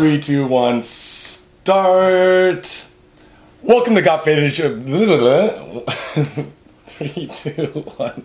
Three, two, one, start. Welcome to Got Faded. three, two, one,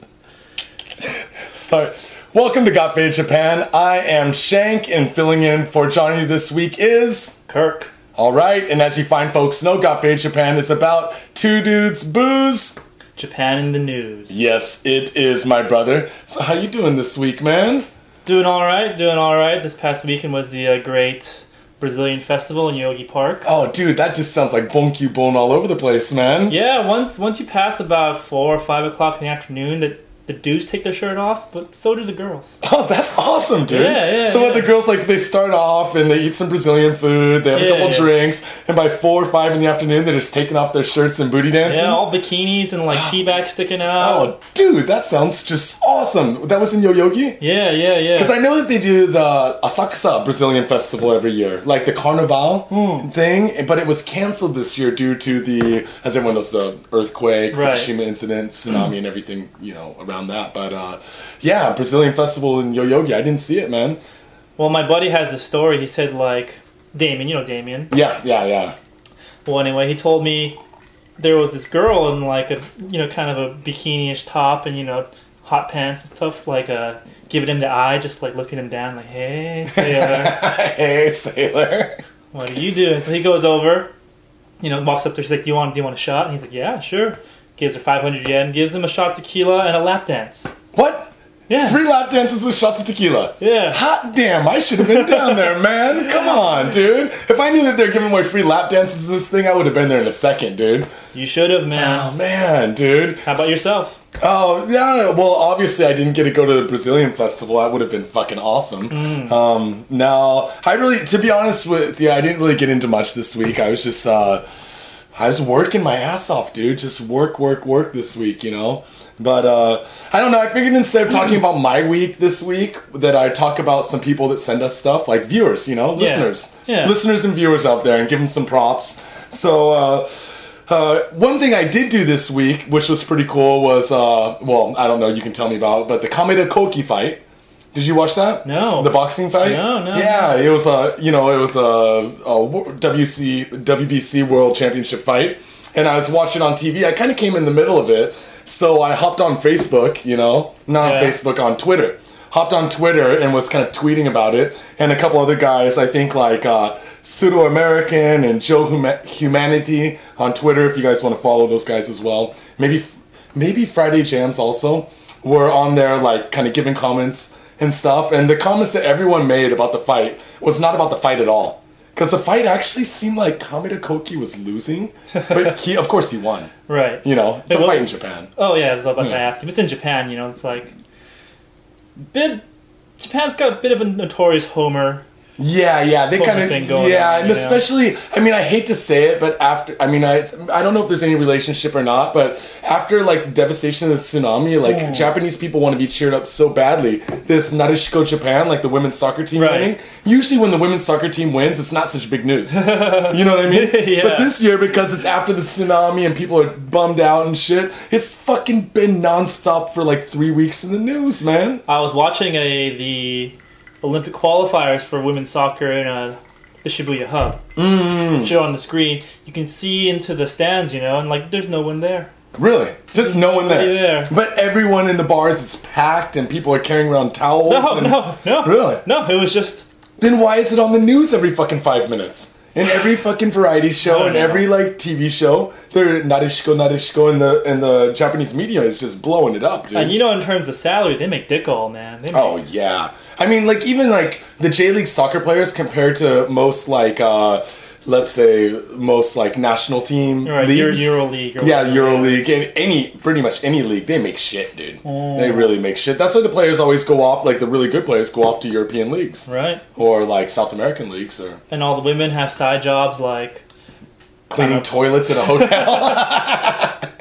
start. Welcome to Got Faded Japan. I am Shank, and filling in for Johnny this week is Kirk. all right. And as you find folks know, Got Faded Japan is about two dudes, booze. Japan in the news. Yes, it is, my brother. So how you doing this week, man? Doing all right. Doing all right. This past weekend was the uh, great Brazilian festival in Yoyogi Park. Oh, dude, that just sounds like bonky bone all over the place, man. Yeah, once once you pass about four or five o'clock in the afternoon, that the dudes take their shirt off, but so do the girls. Oh, that's awesome, dude. Yeah, yeah, so what the girls like they start off and they eat some Brazilian food, they have a couple yeah. drinks, and by four or five in the afternoon they're just taking off their shirts and booty dancing. Yeah, all bikinis and like tea bags sticking out. Oh, dude, that sounds just awesome. That was in Yoyogi? Yeah, yeah, yeah. Because I know that they do the Asakusa Brazilian Festival every year, like the Carnival Hmm. thing, but it was canceled this year due to the, as everyone knows, the earthquake, Right. Fukushima incident, tsunami, and everything, you know, around that. But uh, yeah, Brazilian Festival in Yoyogi, I didn't see it, man. well, my buddy has a story. He said like Damien, you know Damien. Yeah, yeah, yeah. Well, anyway, he told me there was this girl in like a you know kind of a bikini-ish top and you know hot pants and stuff, like uh, giving him the eye, just like looking him down, like, "Hey, sailor, hey, sailor. what are you doing?" So he goes over, you know, walks up to her, she's like, "Do you want do you want a shot?" And he's like, "Yeah, sure." Gives her 500 yen, gives him a shot of tequila and a lap dance. What? Yeah, Three lap dances with shots of tequila. yeah. Hot damn, I should have been down there, man. Come on, dude. If I knew that they're giving away free lap dances in this thing, I would have been there in a second, dude. You should have, man. Oh, man, dude. How about yourself? Oh, yeah. Well, obviously, I didn't get to go to the Brazilian festival. That would have been fucking awesome. Um, no, I really, to be honest with you, I didn't really get into much this week. I was just, uh, I was working my ass off, dude. Just work, work, work this week, you know? But uh, I don't know. I figured instead of talking about my week this week, that I talk about some people that send us stuff, like viewers, you know, listeners, Yeah. listeners and viewers out there, and give them some props. So uh, uh, one thing I did do this week, which was pretty cool, was uh, well, I don't know, you can tell me about, but the Kameda Koki fight. Did you watch that? No. The boxing fight? No, no, Yeah, it was a you know it was a, a WC WBC World Championship fight, and I was watching on TV. I kind of came in the middle of it, so I hopped on Facebook. You know, not on Facebook, on Twitter. Hopped on Twitter and was kind of tweeting about it, and a couple other guys. I think like uh, Pseudo American and Joe Huma- Humanity on Twitter. If you guys want to follow those guys as well, maybe maybe Friday Jams also were on there, like kind of giving comments and stuff. And the comments that everyone made about the fight was not about the fight at all. Because the fight actually seemed like Kameda Koki was losing, but he, of course, he won. Right. You know, it's a Hey, well- fight in Japan. Oh yeah, I was about Yeah. to ask. If it's in Japan, you know, it's like bit. Japan's got a bit of a notorious Homer. Yeah, yeah, they kind of going yeah, on, and especially I mean I hate to say it, but after I mean I I don't know if there's any relationship or not, but after like devastation of the tsunami, like Hmm. Japanese people want to be cheered up so badly. This Nadeshiko Japan, like the women's soccer team Right. winning. Usually when the women's soccer team wins, it's not such big news. you know what I mean? Yeah. But this year because it's after the tsunami and people are bummed out and shit, it's fucking been nonstop for like three weeks in the news, man. I was watching a the Olympic qualifiers for women's soccer in uh, the Shibuya Hub. Mm. Show on the screen, you can see into the stands, you know, and like there's no one there. Really? Just no one there. there. But everyone in the bars, it's packed and people are carrying around towels. No, and- no, no. Really? No, it was just Then why is it on the news every fucking five minutes? In every fucking variety show and every like TV show, they're Nadeshiko Nadeshiko and the and the Japanese media is just blowing it up, dude. and you know in terms of salary, they make dick all man. They make, Oh yeah. I mean like even like the J League soccer players compared to most like uh let's say most like national team right, Euro, leagues. Euro League. Yeah. Euro League and any pretty much any league, they make shit, dude. Oh. They really make shit. That's why the players always go off, like the really good players go off to European leagues Right, or like South American leagues or and all the women have side jobs like cleaning toilets in a hotel.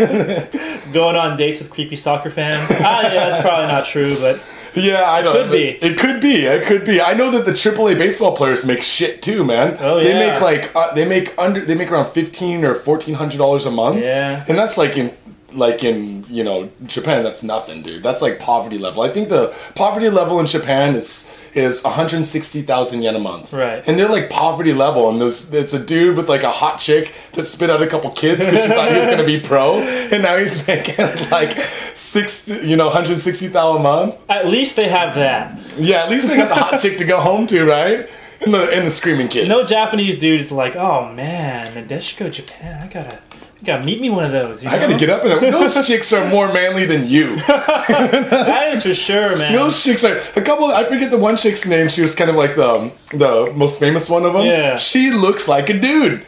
going on dates with creepy soccer fans. ah, yeah, that's probably not true, but yeah, I know. It could be. It could be. It could be. I know that the AAA baseball players make shit too, man. Oh, yeah. They make like uh, they make under they make around fifteen or fourteen hundred dollars a month. Yeah. and that's like in like in you know Japan. That's nothing, dude. That's like poverty level. I think the poverty level in Japan is is 160,000 yen a month. Right. And they're like poverty level, and there's it's a dude with like a hot chick that spit out a couple kids because she thought he was gonna be pro, and now he's making like six, you know, 160,000 a month. At least they have that. Yeah, at least they got the hot chick to go home to, right? And the and the screaming kids. No Japanese dude is like, oh man, Nadeshiko Japan. I gotta, I gotta meet me one of those. You I gotta get up in there. Those chicks are more manly than you. That is for sure, man. Those chicks are a couple. I forget the one chick's name. She was kind of like the the most famous one of them. Yeah. She looks like a dude.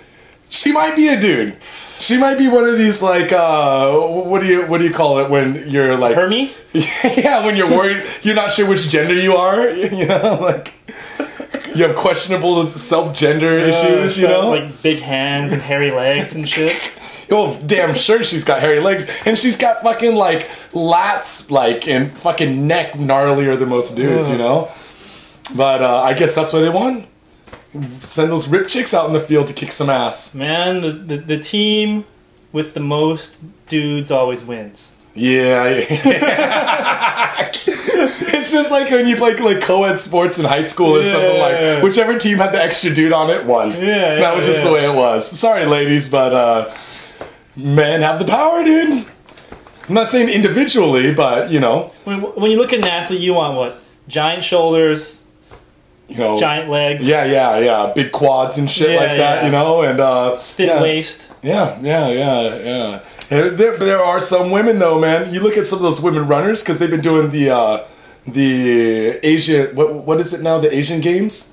She might be a dude. She might be one of these like uh what do you what do you call it when you're like Hermie? yeah when you're worried you're not sure which gender you are you know like you have questionable self gender issues you know like big hands and hairy legs and shit. Oh, damn sure she's got hairy legs. And she's got fucking, like, lats, like, and fucking neck gnarlier than most dudes, you know? But uh, I guess that's why they won. Send those rip chicks out in the field to kick some ass. Man, the, the the team with the most dudes always wins. Yeah. it's just like when you play like co-ed sports in high school or something like Yeah. whichever team had the extra dude on it won. Yeah, that yeah, was just yeah. the way it was. Sorry, ladies, but uh, men have the power, dude. I'm not saying individually, but you know, When, when you look at an athlete, you want what? Giant shoulders, you know, giant legs, yeah, yeah, yeah, big quads and shit Yeah, like that, yeah. you know, and uh, thin yeah. waist. Yeah, yeah, yeah, yeah. And there, there are some women though, man. You look at some of those women runners because they've been doing the uh, the Asian what what is it now? The Asian Games.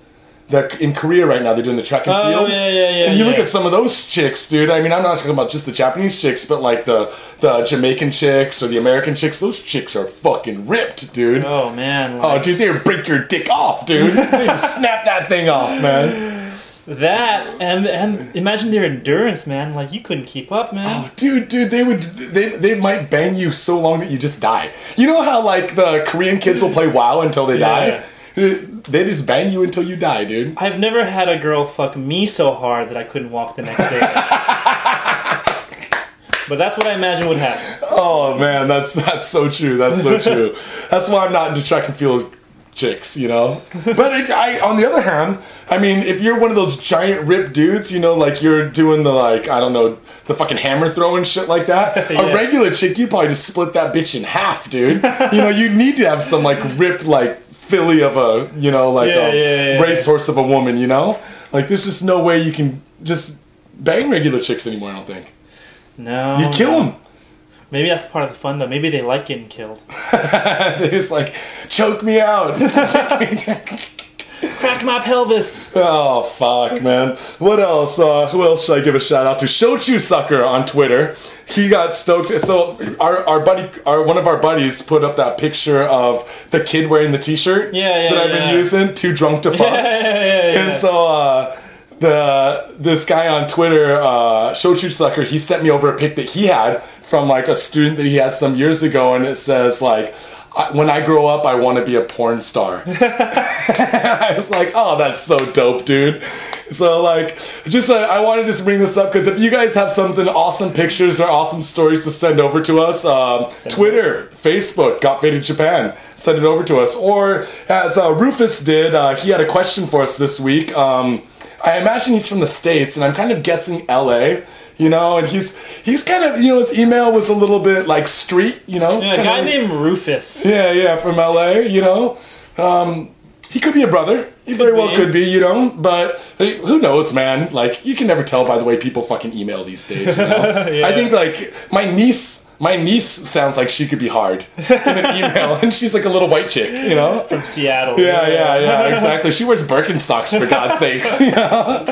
That in Korea right now they're doing the track and Oh field. yeah, yeah, yeah. And you look at some of those chicks, dude. I mean, I'm not talking about just the Japanese chicks, but like the the Jamaican chicks or the American chicks. Those chicks are fucking ripped, dude. Oh man, Oh, like, dude, they break your dick off, dude. they snap that thing off, man. that and and imagine their endurance, man. Like you couldn't keep up, man. Oh, dude, dude, they would they they might bang you so long that you just die. You know how like the Korean kids will play WoW until they Yeah. die? They just bang you until you die, dude. I've never had a girl fuck me so hard that I couldn't walk the next day. but that's what I imagine would happen. Oh man, that's that's so true. That's so true. that's why I'm not into track and field chicks, you know. But if I, on the other hand, I mean, if you're one of those giant ripped dudes, you know, like you're doing the like I don't know the fucking hammer throw and shit like that. Yeah. A regular chick, you probably just split that bitch in half, dude. you know, you need to have some like ripped like filly of a you know like Yeah, a yeah, racehorse of a woman, you know. Like there's just no way you can just bang regular chicks anymore. I don't think No, you kill them. Maybe that's part of the fun, though. Maybe they like getting killed. they just like choke me out. Crack my pelvis. oh fuck, man. What else? Uh, who else should I give a shout out to? Shochu Sucker on Twitter. He got stoked. So our our buddy, our one of our buddies, put up that picture of the kid wearing the T-shirt. Yeah, yeah, That I've yeah. been using. Too drunk to fuck. And so uh, the this guy on Twitter, uh, Shochu Sucker, he sent me over a pic that he had from like a student that he had some years ago, and it says like. "I- When I grow up, I want to be a porn star. I was like, "Oh, that's so dope, dude." So, like, just uh, I wanted to just bring this up because if you guys have something awesome pictures or awesome stories to send over to us, um, Twitter, Facebook, Got Faded Japan, send it over to us. Or as uh, Rufus did, uh, he had a question for us this week. Um, I imagine he's from the states, and I'm kind of guessing L.A. You know, and he's he's kind of you know his email was a little bit like street. You know, Yeah, a guy like- named Rufus. yeah, yeah, from LA, you know. Um, he could be a brother. He very well be. could be, you know. But who knows, man? Like, you can never tell by the way people fucking email these days, you know. Yeah. I think, like, my niece. My niece sounds like she could be hard in an email, and she's like a little white chick, you know. From Seattle. Yeah, yeah, yeah, exactly. She wears Birkenstocks for God's sakes. You know?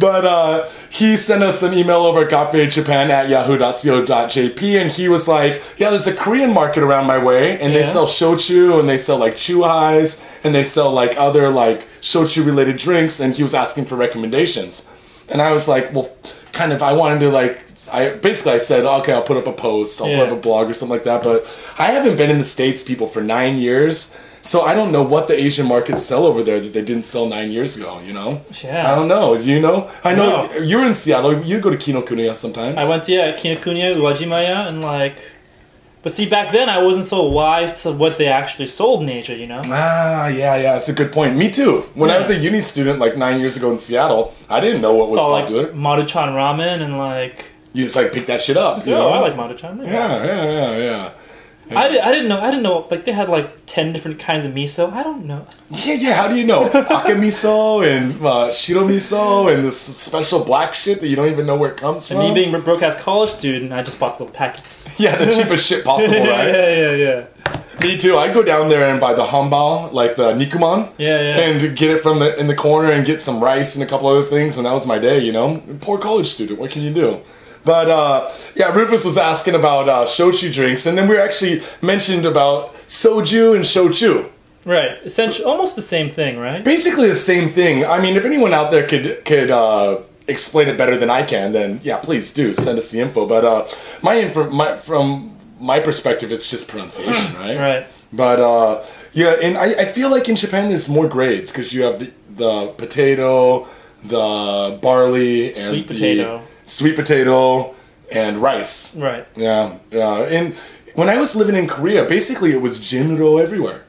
But uh, he sent us an email over at gotfadedjapan at yahoo.co.jp and he was like, yeah, there's a Korean market around my way and they Yeah. sell shochu and they sell like chuhais and they sell like other like shochu related drinks and he was asking for recommendations. And I was like, well, kind of, I wanted to like, I basically I said, okay, I'll put up a post, I'll Yeah. put up a blog or something like that. But I haven't been in the States, people, for nine years. So I don't know what the Asian markets sell over there that they didn't sell nine years ago, you know? Yeah. I don't know. Do you know? I know No. you're in Seattle. You go to Kinokuniya sometimes. I went to yeah, Kinokuniya, Uwajimaya, and like But see, back then I wasn't so wise to what they actually sold in Asia. You know. Ah, yeah, yeah, that's a good point. Me too. When I was a uni student like nine years ago in Seattle, I didn't know what was Saw like. Maruchan ramen and like. you just like pick that shit up. You Oh, know? I like Maruchan. Yeah, yeah, yeah, yeah. I, di- I didn't know. I didn't know. Like they had like ten different kinds of miso. I don't know. Yeah, yeah. How do you know akamiso and uh, shiro miso and this special black shit that you don't even know where it comes And from? me being a broke ass college student, I just bought the packets. yeah, the cheapest shit possible, right? yeah, yeah, yeah, Me too. I'd go down there and buy the hambao, like the nikuman, yeah, yeah. and get it from the in the corner and get some rice and a couple other things, and that was my day. You know, poor college student. What can you do? But uh, yeah, Rufus was asking about uh, shochu drinks, and then we actually mentioned about soju and shochu. right. Essentially, almost the same thing, right? Basically the same thing. I mean, if anyone out there could could uh, explain it better than I can, then yeah, please do send us the info. But uh, my info, my from my perspective, it's just pronunciation, right? Right. But uh, yeah, and I, I feel like in Japan there's more grades because you have the, the potato, the barley, and Sweet potato. Sweet potato, and rice. Right. Yeah, yeah. And when I was living in Korea, basically it was Jinro everywhere.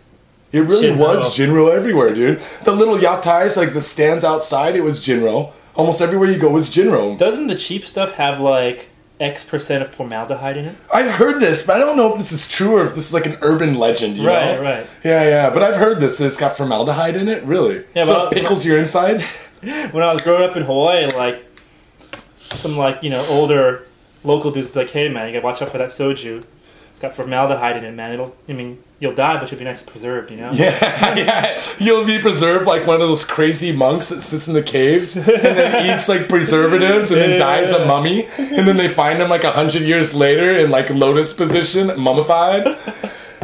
It really Jinro. was Jinro everywhere, dude. The little yatais, like the stands outside, it was Jinro. Almost everywhere you go was Jinro. Doesn't the cheap stuff have like X percent of formaldehyde in it? I've heard this, but I don't know if this is true or if this is like an urban legend. You Right, know? right. Yeah, yeah. But I've heard this that it's got formaldehyde in it. Really? Yeah, so but- it pickles your insides. When I was growing up in Hawaii, like some like you know older local dudes be like, "Hey man, you gotta watch out for that soju. It's got formaldehyde in it, man. It'll. I mean, you'll die, but you'll be nice and preserved. You know." Yeah, yeah. You'll be preserved like one of those crazy monks that sits in the caves and then eats like preservatives and then Yeah. dies a mummy. And then they find him like a hundred years later in like lotus position, mummified.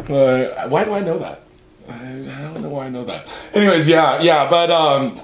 Uh, why do I know that? I, I don't know why I know that. Anyways, yeah, yeah. But um,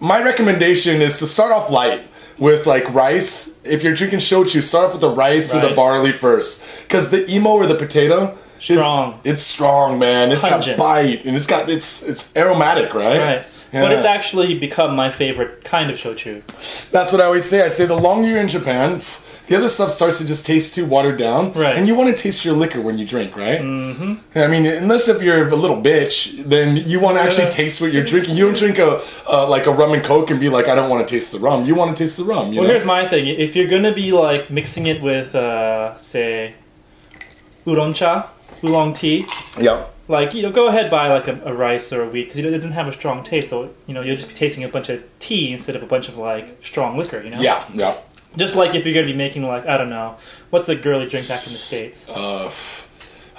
my recommendation is to start off light with like rice. If you're drinking shochu, start off with the rice, or the barley first, because the imo or the potato. is- Strong. It's strong, man. It's Pungent. got bite and it's got it's it's aromatic, right? Right. Yeah. But it's actually become my favorite kind of shochu. That's what I always say. I say the longer you're in Japan, the other stuff starts to just taste too watered down. Right. And you want to taste your liquor when you drink, right? Mm-hmm. I mean, unless if you're a little bitch, then you want to actually Yeah. taste what you're drinking. You don't drink a uh, like a rum and coke and be like, I don't want to taste the rum. You want to taste the rum. You Well, know? here's my thing. If you're gonna be like mixing it with, uh, say, oolong cha, oolong tea, yeah. like you know, go ahead buy like a, a rice or a wheat because it doesn't have a strong taste. So you know, you'll just be tasting a bunch of tea instead of a bunch of like strong liquor. You know. Yeah. Yeah. Just like if you're gonna be making like I don't know, what's a girly drink back in the states, Uh,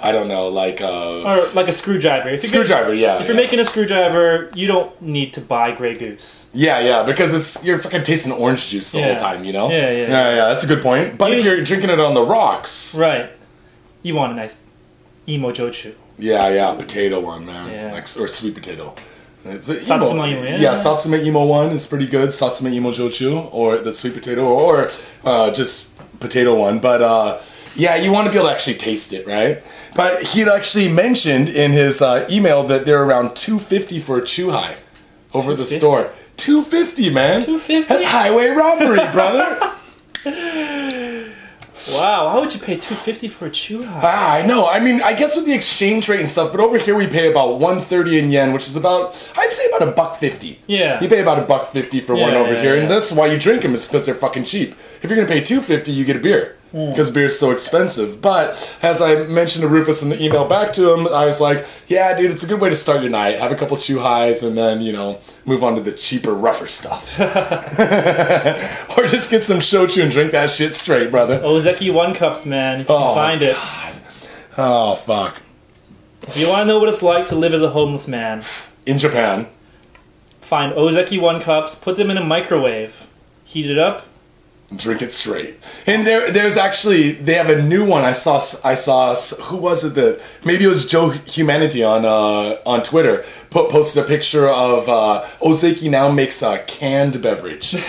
I don't know, like uh, or like a screwdriver. If you're gonna- screwdriver. Yeah. if you're making a screwdriver, you don't need to buy Grey Goose. Yeah, yeah, because it's you're fucking tasting orange juice the Yeah. whole time, you know. Yeah, yeah, yeah, yeah. That's a good point. But if You- you're drinking it on the rocks, Right. You want a nice imo jochu. yeah, yeah, potato one, man, Yeah. like or sweet potato. It's a Satsuma imo, yeah. yeah, Satsuma imo one is pretty good. Satsuma imo jochu, or the sweet potato, or uh, just potato one. But uh, yeah, you want to be able to actually taste it, right? But he'd actually mentioned in his uh, email that they're around two fifty for a chuhai over the store. Two fifty, man. 250? That's highway robbery, brother. Wow, why would you pay two fifty for a chuhai? Ah, I know. I mean, I guess with the exchange rate and stuff, but over here we pay about one thirty in yen, which is about I'd say about a buck fifty. Yeah. You pay about a buck fifty for one over yeah, here, yeah. and that's why you drink them. Is because they're fucking cheap. If you're gonna pay two fifty, you get a beer Hmm. because beer's so expensive. But as I mentioned to Rufus in the email back to him, I was like, "Yeah, dude, it's a good way to start your night. Have a couple chuhais, and then you know move on to the cheaper, rougher stuff, or just get some shochu and drink that shit straight, brother." Ozeki one cups, man. If you Oh, can find it. God. Oh fuck. If you want to know what it's like to live as a homeless man, In Japan. find Ozeki one cups, put them in a microwave, heat it up. Drink it straight. And there, there's actually they have a new one. I saw, I saw. Who was it that? Maybe it was Joe Humanity on uh, on Twitter. Put posted a picture of uh, Ozeki now makes a canned beverage.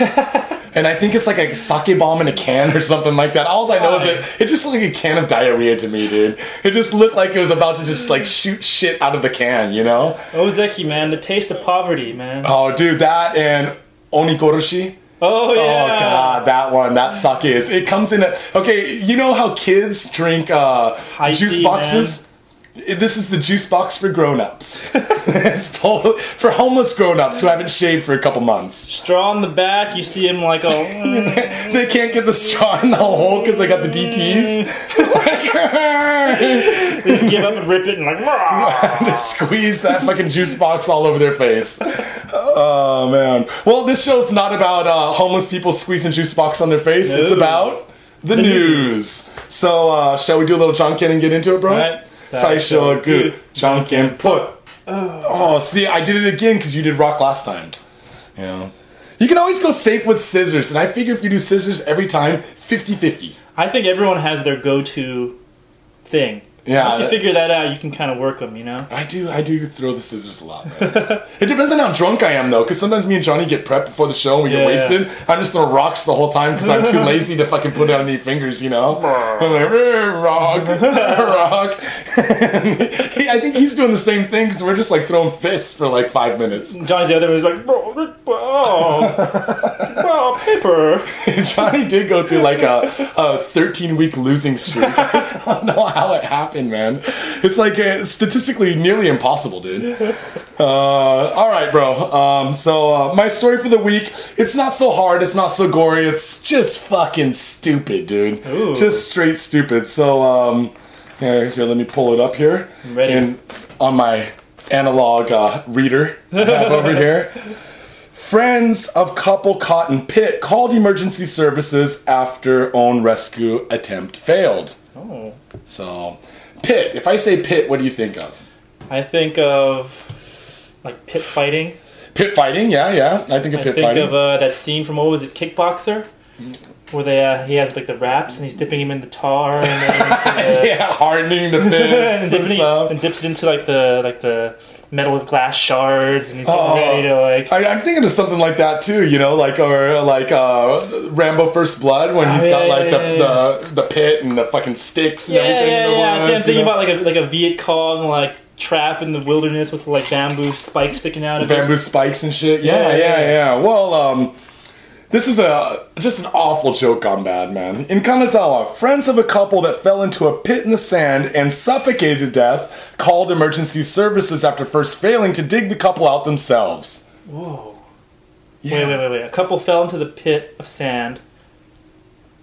And I think it's like a sake bomb in a can or something like that. All I know is it, it just looked like a can of diarrhea to me, dude. It just looked like it was about to just like shoot shit out of the can, you know? Ozeki, man, the taste of poverty, man. Oh, dude, that and onigoroshi. Oh yeah. Oh god, that one, that suck is. It comes in a okay. You know how kids drink uh, juice tea, boxes. This is the juice box for grown-ups. it's total for homeless grown-ups who haven't shaved for a couple months. Straw in the back. You see him like, oh, they can't get the straw in the hole because they got the DTS. they give up and rip it and like. "Rah." squeeze that fucking juice box all over their face. Oh man. Well, this show's not about uh, homeless people squeezing juice box on their face. It's about the, news. So, uh, shall we do a little junkin and get into it, bro? Saisho gu junkin put. Oh. oh, see, I did it again because you did rock last time. Yeah. You can always go safe with scissors, and I figure if you do scissors every time, 50-50. I think everyone has their go-to thing. Yeah, Once you that- figure that out, you can kind of work them. You know. I do, I do throw the scissors a lot, man. it depends on how drunk I am, though, because sometimes me and Johnny get prepped before the show and we get Yeah. wasted. I'm just throwing rocks the whole time because I'm too lazy to fucking put it on any fingers, you know? I'm like, "Eh, rock, rock. he, I think he's doing the same thing because we're just like throwing fists for like five minutes. Johnny's the other one. He's like, oh, oh, oh, paper. Johnny did go through like a, a 13 week losing streak. I don't know how it happened, man. It's like uh, statistically nearly impossible, dude. Uh, all right, bro. Um, so uh, my story for the week. It's not so hard. It's not so gory. It's just fucking stupid, dude. Ooh. Just straight stupid. So um, here, here, let me pull it up here. I'm ready. And on my analog uh, reader over here. Friends of couple caught in pit called emergency services after own rescue attempt failed. Oh. So, pit. If I say pit, what do you think of? I think of like pit fighting. Pit fighting, yeah, yeah. I think of I pit think fighting. of uh, that scene from what was it, Kickboxer, where they uh, he has like the wraps and he's dipping him in the tar and then the, yeah, hardening the and, and dipping, stuff. and dips it into like the like the metal glass shards and he's getting Oh. ready to like. I, I'm thinking of something like that too, you know, like or like uh, Rambo First Blood when he's Oh, got like yeah, the, yeah, the the pit and the fucking sticks and yeah, everything. yeah, in the yeah. Think I'm thinking know? about like a like a Viet Cong like trap in the wilderness with like bamboo spikes sticking out of it. bamboo spikes and shit. Yeah, Yeah, yeah, yeah, yeah. Well, um, this is a just an awful joke on bad, man. In Kanazawa, friends of a couple that fell into a pit in the sand and suffocated to death called emergency services after first failing to dig the couple out themselves. Whoa. Yeah. Wait, wait, wait, wait. A couple fell into the pit of sand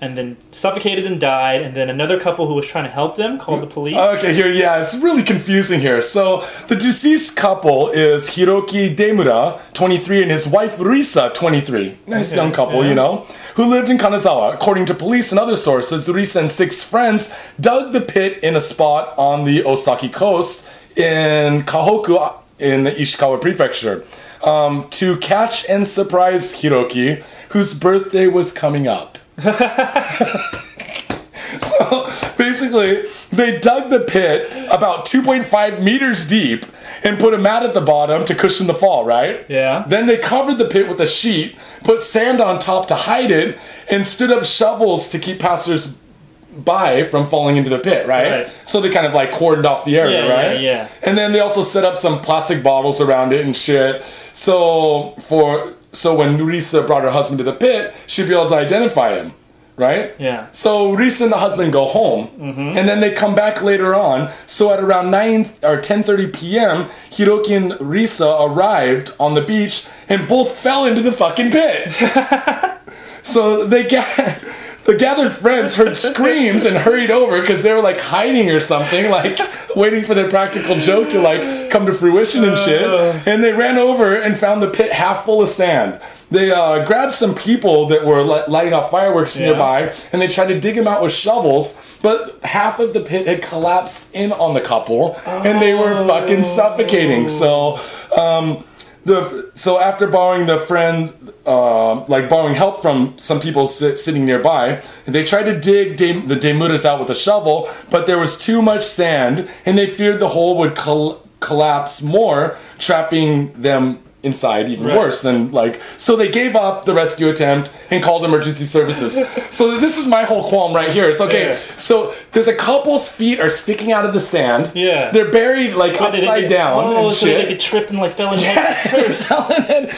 and then suffocated and died, and then another couple who was trying to help them called the police. Okay, here, yeah, it's really confusing here. So, the deceased couple is Hiroki Demura, 23, and his wife Risa, 23. Nice Okay, young couple, yeah. you know, who lived in Kanazawa. According to police and other sources, Risa and six friends dug the pit in a spot on the Osaki coast in Kahoku in the Ishikawa prefecture um, to catch and surprise Hiroki, whose birthday was coming up. So basically, they dug the pit about 2.5 meters deep and put a mat at the bottom to cushion the fall, right? Yeah. Then they covered the pit with a sheet, put sand on top to hide it, and stood up shovels to keep passers by from falling into the pit, right? Right. So they kind of like cordoned off the area, Yeah, yeah, right? yeah. And then they also set up some plastic bottles around it and shit. So for so when Risa brought her husband to the pit, she'd be able to identify him, right? Yeah. So Risa and the husband go home, Mm-hmm. and then they come back later on. So at around nine or ten thirty p.m., Hiroki and Risa arrived on the beach, and both fell into the fucking pit. so they ga- the gathered friends heard screams and hurried over because they were like hiding or something, like waiting for their practical joke to like come to fruition and shit. And they ran over and found the pit half full of sand. They uh, grabbed some people that were li- lighting off fireworks Yeah. nearby, and they tried to dig them out with shovels. But half of the pit had collapsed in on the couple, and they were fucking suffocating. So, um, the so after borrowing the friend, uh, like borrowing help from some people sit, sitting nearby, they tried to dig De- the Demuras out with a shovel, but there was too much sand, and they feared the hole would col- collapse more, trapping them inside even Right. worse than like so they gave up the rescue attempt and called emergency services so this is my whole qualm right here it's okay Yeah. so there's a couple's feet are sticking out of the sand Yeah. they're buried like But upside they- down Oh, and so shit they get tripped and like fell in head first.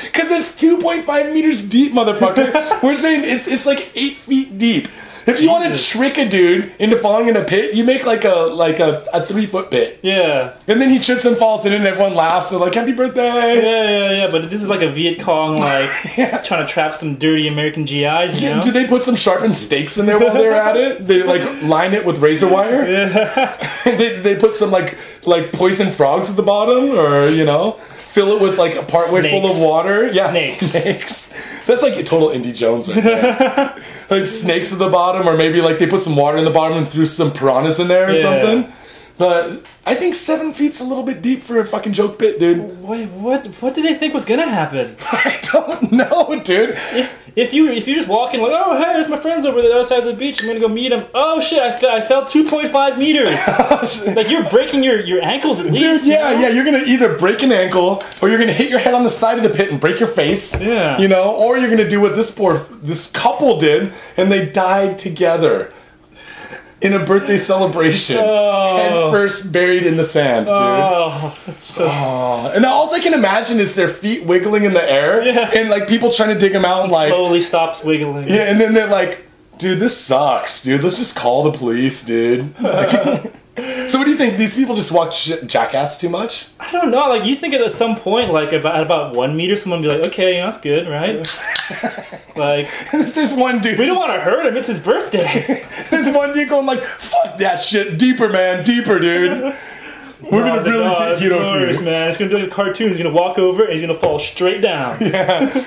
because it's 2.5 meters deep, motherfucker. We're saying it's, it's like eight feet deep. If you want to Jesus. trick a dude into falling in a pit, you make like a like a, a three foot pit, Yeah. and then he trips and falls in, and everyone laughs. They're like, "Happy birthday!" Yeah, yeah, yeah, but this is like a Viet Cong, like Yeah. trying to trap some dirty American GIs, you know? Did they put some sharpened stakes in there while they were at it? They like line it with razor wire. they they put some like like poison frogs at the bottom, or you know, fill it with like a part way full of water. Yeah, Snakes. snakes. That's like a total Indy Jones right there. like snakes at the bottom, or maybe like they put some water in the bottom and threw some piranhas in there or Yeah. something. But I think seven feet's a little bit deep for a fucking joke pit, dude. Wait, what? What did they think was gonna happen? I don't know, dude. If if you if you just walk in like, oh hey, there's my friends over the other side of the beach. I'm gonna go meet them. Oh shit, I, fe- I fell 2.5 meters. Oh, like you're breaking your your ankles at least. Dude, you yeah, know? yeah, you're gonna either break an ankle or you're gonna hit your head on the side of the pit and break your face. Yeah. You know, or you're gonna do what this poor this couple did and they died together in a birthday celebration. Oh. Head first buried in the sand, dude. Oh, so ah. Aw. and all I can imagine is their feet wiggling in the air Yeah. and like people trying to dig them out and like slowly stops wiggling. yeah, and then they're like, dude, this sucks, dude. Let's just call the police, dude. Like- so what do you think? These people just watch Jackass too much? I don't know. Like you think at some point, like about at about one meter, someone be like, okay, that's good, right? like There's one dude. we don't want to hurt him. It's his birthday. There's one dude going like, "Fuck that shit, deeper, man, deeper, dude." We're gonna really oh, get you, man. It's gonna be like a cartoon. He's gonna walk over and he's gonna fall straight down.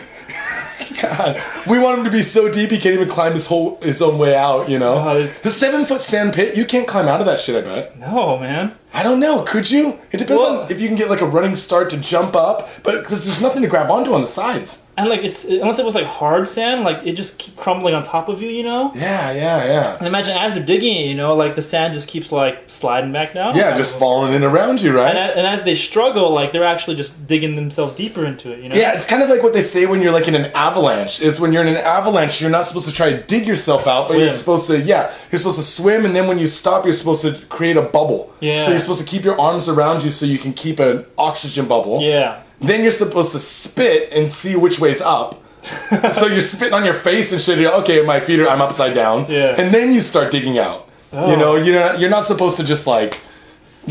God, we want him to be so deep he can't even climb his whole his own way out. You know, the seven foot sand pit. You can't climb out of that shit. I bet. No, man. I don't know. Could you? It depends Well- on if you can get like a running start to jump up, but because there's nothing to grab onto on the sides. And like it's unless it was like hard sand, like it just keep crumbling on top of you, you know. Yeah, yeah, yeah. And imagine as they're digging it, you know, like the sand just keeps like sliding back down. Yeah, just falling in around you, right? And, and as they struggle, like they're actually just digging themselves deeper into it, you know. Yeah, it's kind of like what they say when you're like in an avalanche. Is when you're in an avalanche, you're not supposed to try to dig yourself out, but you're supposed to yeah, you're supposed to swim, and then when you stop, you're supposed to create a bubble. Yeah. So supposed to keep your arms around you so you can keep an oxygen bubble. Yeah. Then you're supposed to spit and see which way's up. so you're spitting on your face and shit. You're okay. My feet are. I'm upside down. Yeah. And then you start digging out. Oh. You know, you're not, you're not supposed to just like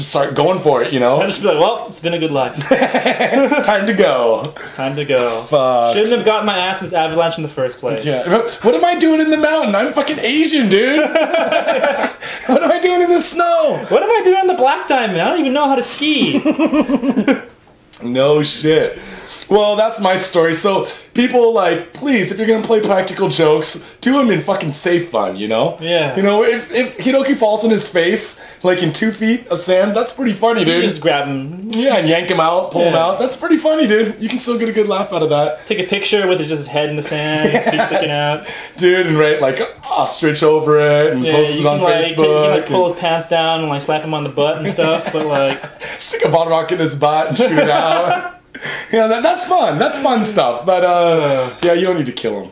start going for it. You know? I just be like, well, it's been a good life. time to go. It's time to go. Fuck. Shouldn't have gotten my ass in this avalanche in the first place. Yeah. What am I doing in the mountain? I'm fucking Asian, dude. what am I doing in the snow? What am I doing on the Black Diamond? I don't even know how to ski. No shit. Well, that's my story. So, people like, please, if you're gonna play practical jokes, do them in fucking safe fun. You know? Yeah. You know, if if Hiroki falls on his face like in two feet of sand, that's pretty funny, You dude. just grab him, yeah, and yank him out, pull him out. That's pretty funny, dude. You can still get a good laugh out of that, take a picture with just his head in the sand, his feet sticking out. dude, and write like ostrich over it and Yeah, post it on like, take, you Facebook. can, like pull and his pants down and like slap him on the butt and stuff. But like, stick a bottle rocket in his butt and shoot it out. yeah, that, that's fun. That's fun stuff. But uh, yeah, you don't need to kill him.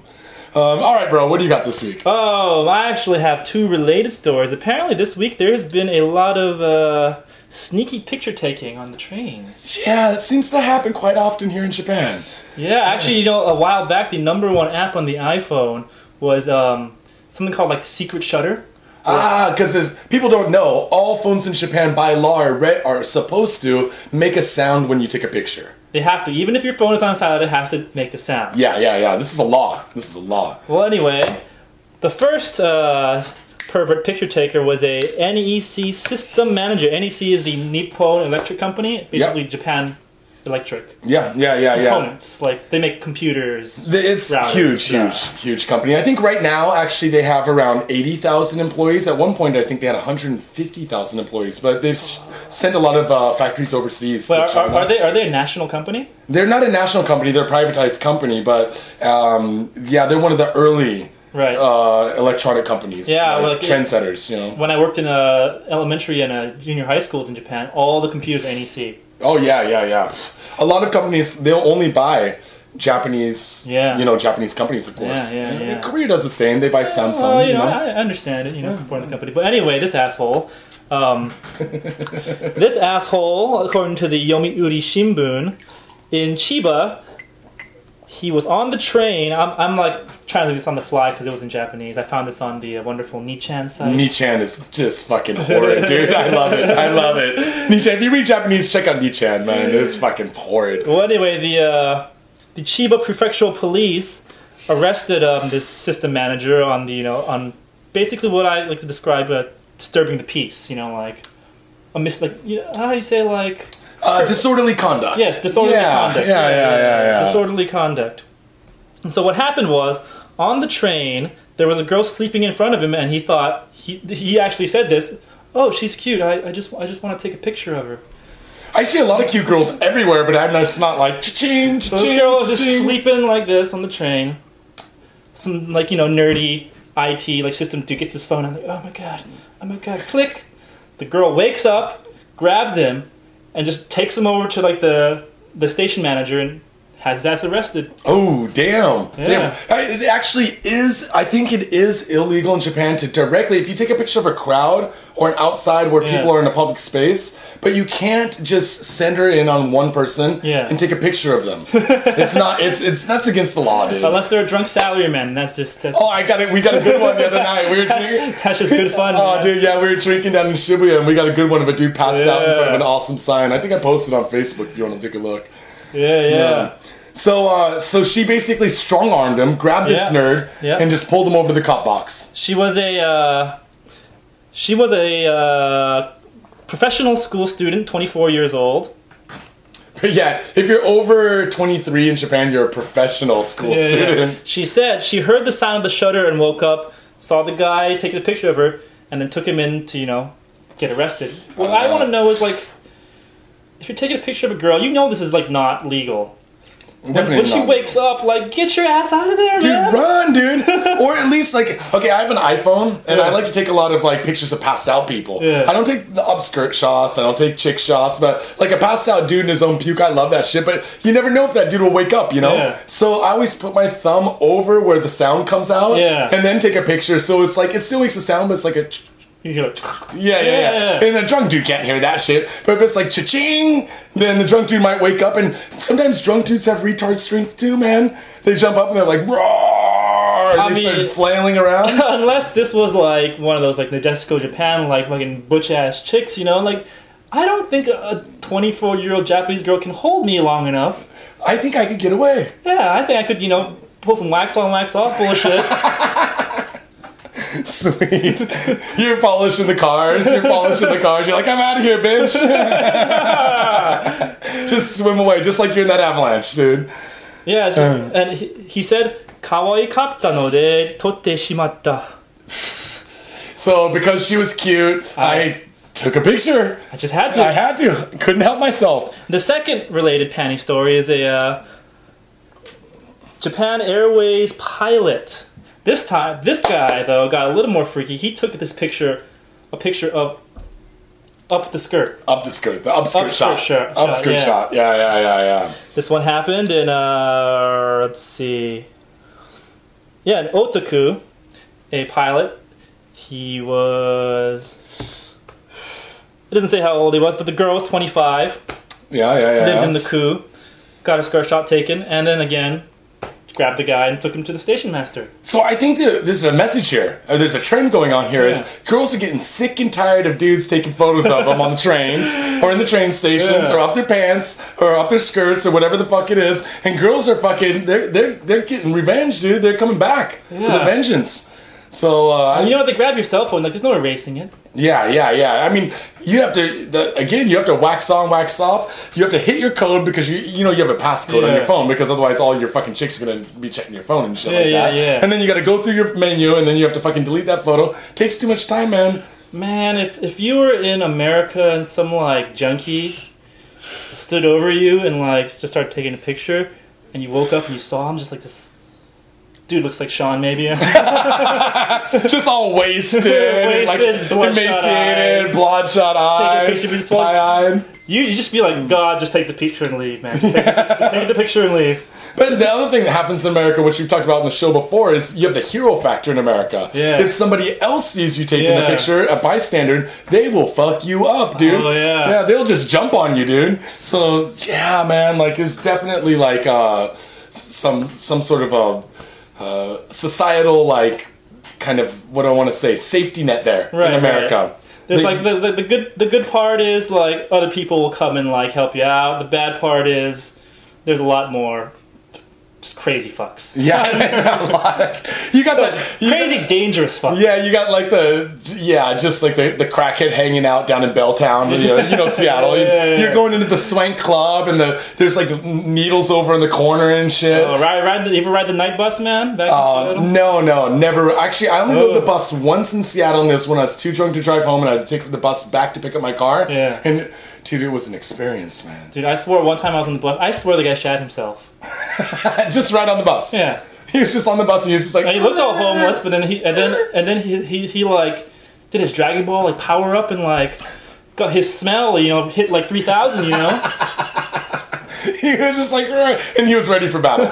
Um, all right, bro. What do you got this week? oh, I actually have two related stories. Apparently, this week there's been a lot of uh, sneaky picture taking on the trains. Yeah, that seems to happen quite often here in Japan. Yeah, actually, you know, a while back, the number one app on the iPhone was um, something called like Secret Shutter. Ah, because if people don't know, all phones in Japan by law are, re- are supposed to make a sound when you take a picture. They have to, even if your phone is on silent, it has to make a sound. Yeah, yeah, yeah. This is a law. This is a law. Well, anyway, the first uh, pervert picture taker was a NEC system manager. NEC is the Nippon Electric Company, basically Japan Electric Yeah, yeah, yeah, yeah. components. Like they make computers. It's Routers, huge, yeah. huge, huge company. I think right now, actually, they have around 80,000 employees. At one point, I think they had 150,000 employees, but they've sent a lot of uh, factories overseas But to are, China. are, they are they a national company? They're not a national company, they're a privatized company, but um, yeah, they're one of the early Right. uh, electronic companies. Yeah, like well, it- trendsetters, you know. when I worked in a elementary and a junior high schools in Japan, all the computers were NEC. Oh, yeah, yeah, yeah. a lot of companies they'll only buy Japanese, Yeah. you know, Japanese companies, of course. Yeah, yeah, yeah. Korea does the same. They buy Samsung, Well, you know. I I understand it. You know, supporting the company. But anyway, this asshole. Um, this asshole, according to the Yomiuri Shimbun, in Chiba, he was on the train. I'm, I'm like trying to do this on the fly because it was in Japanese. I found this on the uh, wonderful Nichan site. Nichan is just fucking horrid, dude. I love it. I love it. Nichan, if you read Japanese, check out Nichan, man. It's fucking horrid. Well, anyway, the uh, the Chiba Prefectural Police arrested um, this system manager on the you know on basically what I like to describe uh, disturbing the peace. You know, like a mis like you know, how do you say like Uh, disorderly conduct. yes disorderly yeah, conduct. Yeah, yeah, yeah, yeah. Disorderly conduct. And so what happened was on the train there was a girl sleeping in front of him, and he thought he he actually said this. Oh, she's cute. I, I just I just want to take a picture of her. I see a lot of cute girls everywhere, but I'm just not like cha-ching, So this cha-ching, girl was just cha-ching. sleeping like this on the train. Some like you know nerdy IT like system dude gets his phone and like, oh my god, oh my god, click. The girl wakes up, grabs him, and just takes them over to like the the station manager and has ass arrested. Oh damn! Yeah. Damn! It actually is. I think it is illegal in Japan to directly, if you take a picture of a crowd or an outside where Yeah. people are in a public space, but you can't just send her in on one person Yeah. and take a picture of them. it's not. It's it's that's against the law, dude. Unless they're a drunk salaryman, that's just that's, oh, I got it. We got a good one the other night. We were drinking. that's just good fun. Oh, man. dude, yeah, we were drinking down in Shibuya, and we got a good one of a dude passed out in front of an awesome sign. I think I posted on Facebook if you want to take a look. Yeah, yeah. So, uh, so she basically strong armed him, grabbed this Yeah. nerd, Yeah. and just pulled him over to the cop box. She was a uh, she was a uh, professional school student, 24 years old. But yeah, if you're over 23 in Japan, you're a professional school Yeah, yeah. student. She said she heard the sound of the shutter and woke up, saw the guy taking a picture of her, and then took him in to, you know, get arrested. What I want to know is like, if you're taking a picture of a girl, you know this is like not legal. Definitely when she wakes up, like, get your ass out of there, Dude, man. run, dude! or at least like, okay, I have an iPhone, and Yeah. I like to take a lot of like pictures of passed out people. Yeah. I don't take the upskirt shots, I don't take chick shots, but like a passed out dude in his own puke, I love that shit. But you never know if that dude will wake up, you know. Yeah. So I always put my thumb over where the sound comes out, Yeah. and then take a picture. So it's like it still makes a sound, but it's like a. You go, Yeah, yeah, yeah, Yeah. And the drunk dude can't hear that shit. But if it's like cha-ching, then the drunk dude might wake up. And sometimes drunk dudes have retard strength too, man. They jump up and they're like, roar! And I they mean- start flailing around. unless this was like one of those like Nadeshiko Japan like fucking butch ass chicks, you know, like I don't think a 24 year old Japanese girl can hold me long enough. I think I could get away. Yeah, I think I could, you know, pull some wax on, wax off bullshit. Sweet. You're polishing the cars. You're polishing the cars. You're like, I'm out of here, bitch. just swim away, just like you're in that avalanche, dude. yeah, she- and he, he said, "Kawaii katta no de totte shimatta." So because she was cute, I took a picture. I just had to. I had to. Couldn't help myself. The second related panty story is a uh, Japan Airways pilot. This time, this guy though got a little more freaky. He took this picture, a picture of up the skirt. Up the skirt, the upskirt Upskirt shot. shot, upskirt yeah. shot. Yeah, yeah, yeah, yeah. This one happened in uh, let's see, yeah, in Otaku, a pilot. He was. It doesn't say how old he was, but the girl was 25. Yeah, yeah, yeah. lived yeah. in the coup, got a skirt shot taken, and then again grabbed the guy and took him to the station master. So I think that there's a message here. Or there's a trend going on here. Is Yeah. girls are getting sick and tired of dudes taking photos of them on the trains or in the train stations Yeah. or up their pants or up their skirts or whatever the fuck it is. And girls are fucking they're they're they're getting revenge, dude. They're coming back with a vengeance. So uh, And you know, they grab your cell phone, like there's no erasing it. Yeah, yeah, yeah. I mean, you have to the, again. You have to wax on, wax off. You have to hit your code because you you know you have a passcode on your phone because otherwise all your fucking chicks are gonna be checking your phone and shit Yeah, like yeah, that. yeah. And then you got to go through your menu and then you have to fucking delete that photo. Takes too much time, man. Man, if if you were in America and some like junkie stood over you and like just started taking a picture, and you woke up and you saw him, just like this dude looks like Sean, maybe. Just all wasted, Wasted, like emaciated, eyes. bloodshot eyes, picture of his phone. pie-eyed. You, you just be like, God, just take the picture and leave, man. Just take, just take the picture and leave. But the other thing that happens in America, which we've talked about in the show before, is you have the hero factor in America. Yeah. If somebody else sees you taking the picture, a bystander, they will fuck you up, dude. Oh, yeah. Yeah, they'll just jump on you, dude. So yeah, man, like there's definitely like uh, some some sort of a uh, societal like kind of what do I want to say safety net there Right, in America. right. There's They- like the, the, the good the good part is like other people will come and like help you out. The bad part is there's a lot more just crazy fucks. yeah, there's a lot of- you got the you got- Crazy dangerous fucks. Yeah, you got like the yeah, just like the, the crackhead hanging out down in Belltown, you know, you know Seattle. Yeah, yeah. You're going into the swank club, and the there's like needles over in the corner and shit. Oh, ride, ride the, you ever ride the night bus, man? Back Uh, no, no, never. Actually, I only rode Oh. the bus once in Seattle, and this when I was too drunk to drive home, and I had to take the bus back to pick up my car. Yeah. and dude, it was an experience, man. Dude, I swore one time I was on the bus. I swear the guy shat himself. just right on the bus. Yeah. he was just on the bus, and he was just like, And he looked all homeless, but then he and then and then he he, he like did his Dragon Ball like power up and like got his smell, you know, hit like three thousand, you know. he was just like, and he was ready for battle.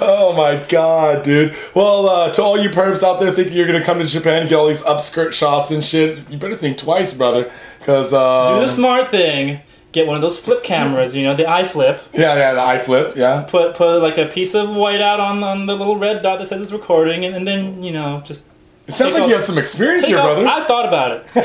oh my god, dude. Well, uh, to all you pervs out there thinking you're gonna come to Japan and get all these upskirt shots and shit, you better think twice, brother. Because, uh. Do the smart thing. Get one of those flip cameras, you know, the eye flip. yeah, yeah, the eye flip, yeah. Put put like a piece of white out on, on the little red dot that says it's recording, and, and then you know just It sounds like you have some experience here, off- brother. I've thought about it.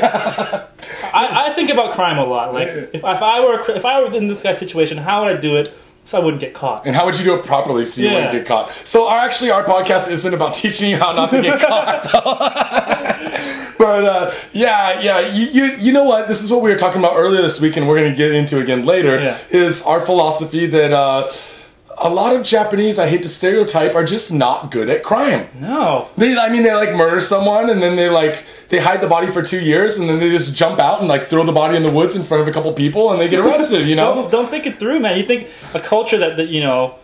I, I think about crime a lot. Like if, if I were if I were in this guy's situation, how would I do it so I wouldn't get caught? and how would you do it properly so you Yeah. wouldn't get caught? So, our, actually, our podcast isn't about teaching you how not to get caught, though. but uh, yeah, yeah, you, you you know what? This is what we were talking about earlier this week, and we're going to get into again later. Yeah. Is our philosophy that uh, a lot of Japanese, I hate to stereotype, are just not good at crime. No. They, I mean, they like murder someone, and then they like they hide the body for two years, and then they just jump out and like throw the body in the woods in front of a couple people, and they get arrested. You know? Don't, don't think it through, man. You think a culture that, that you know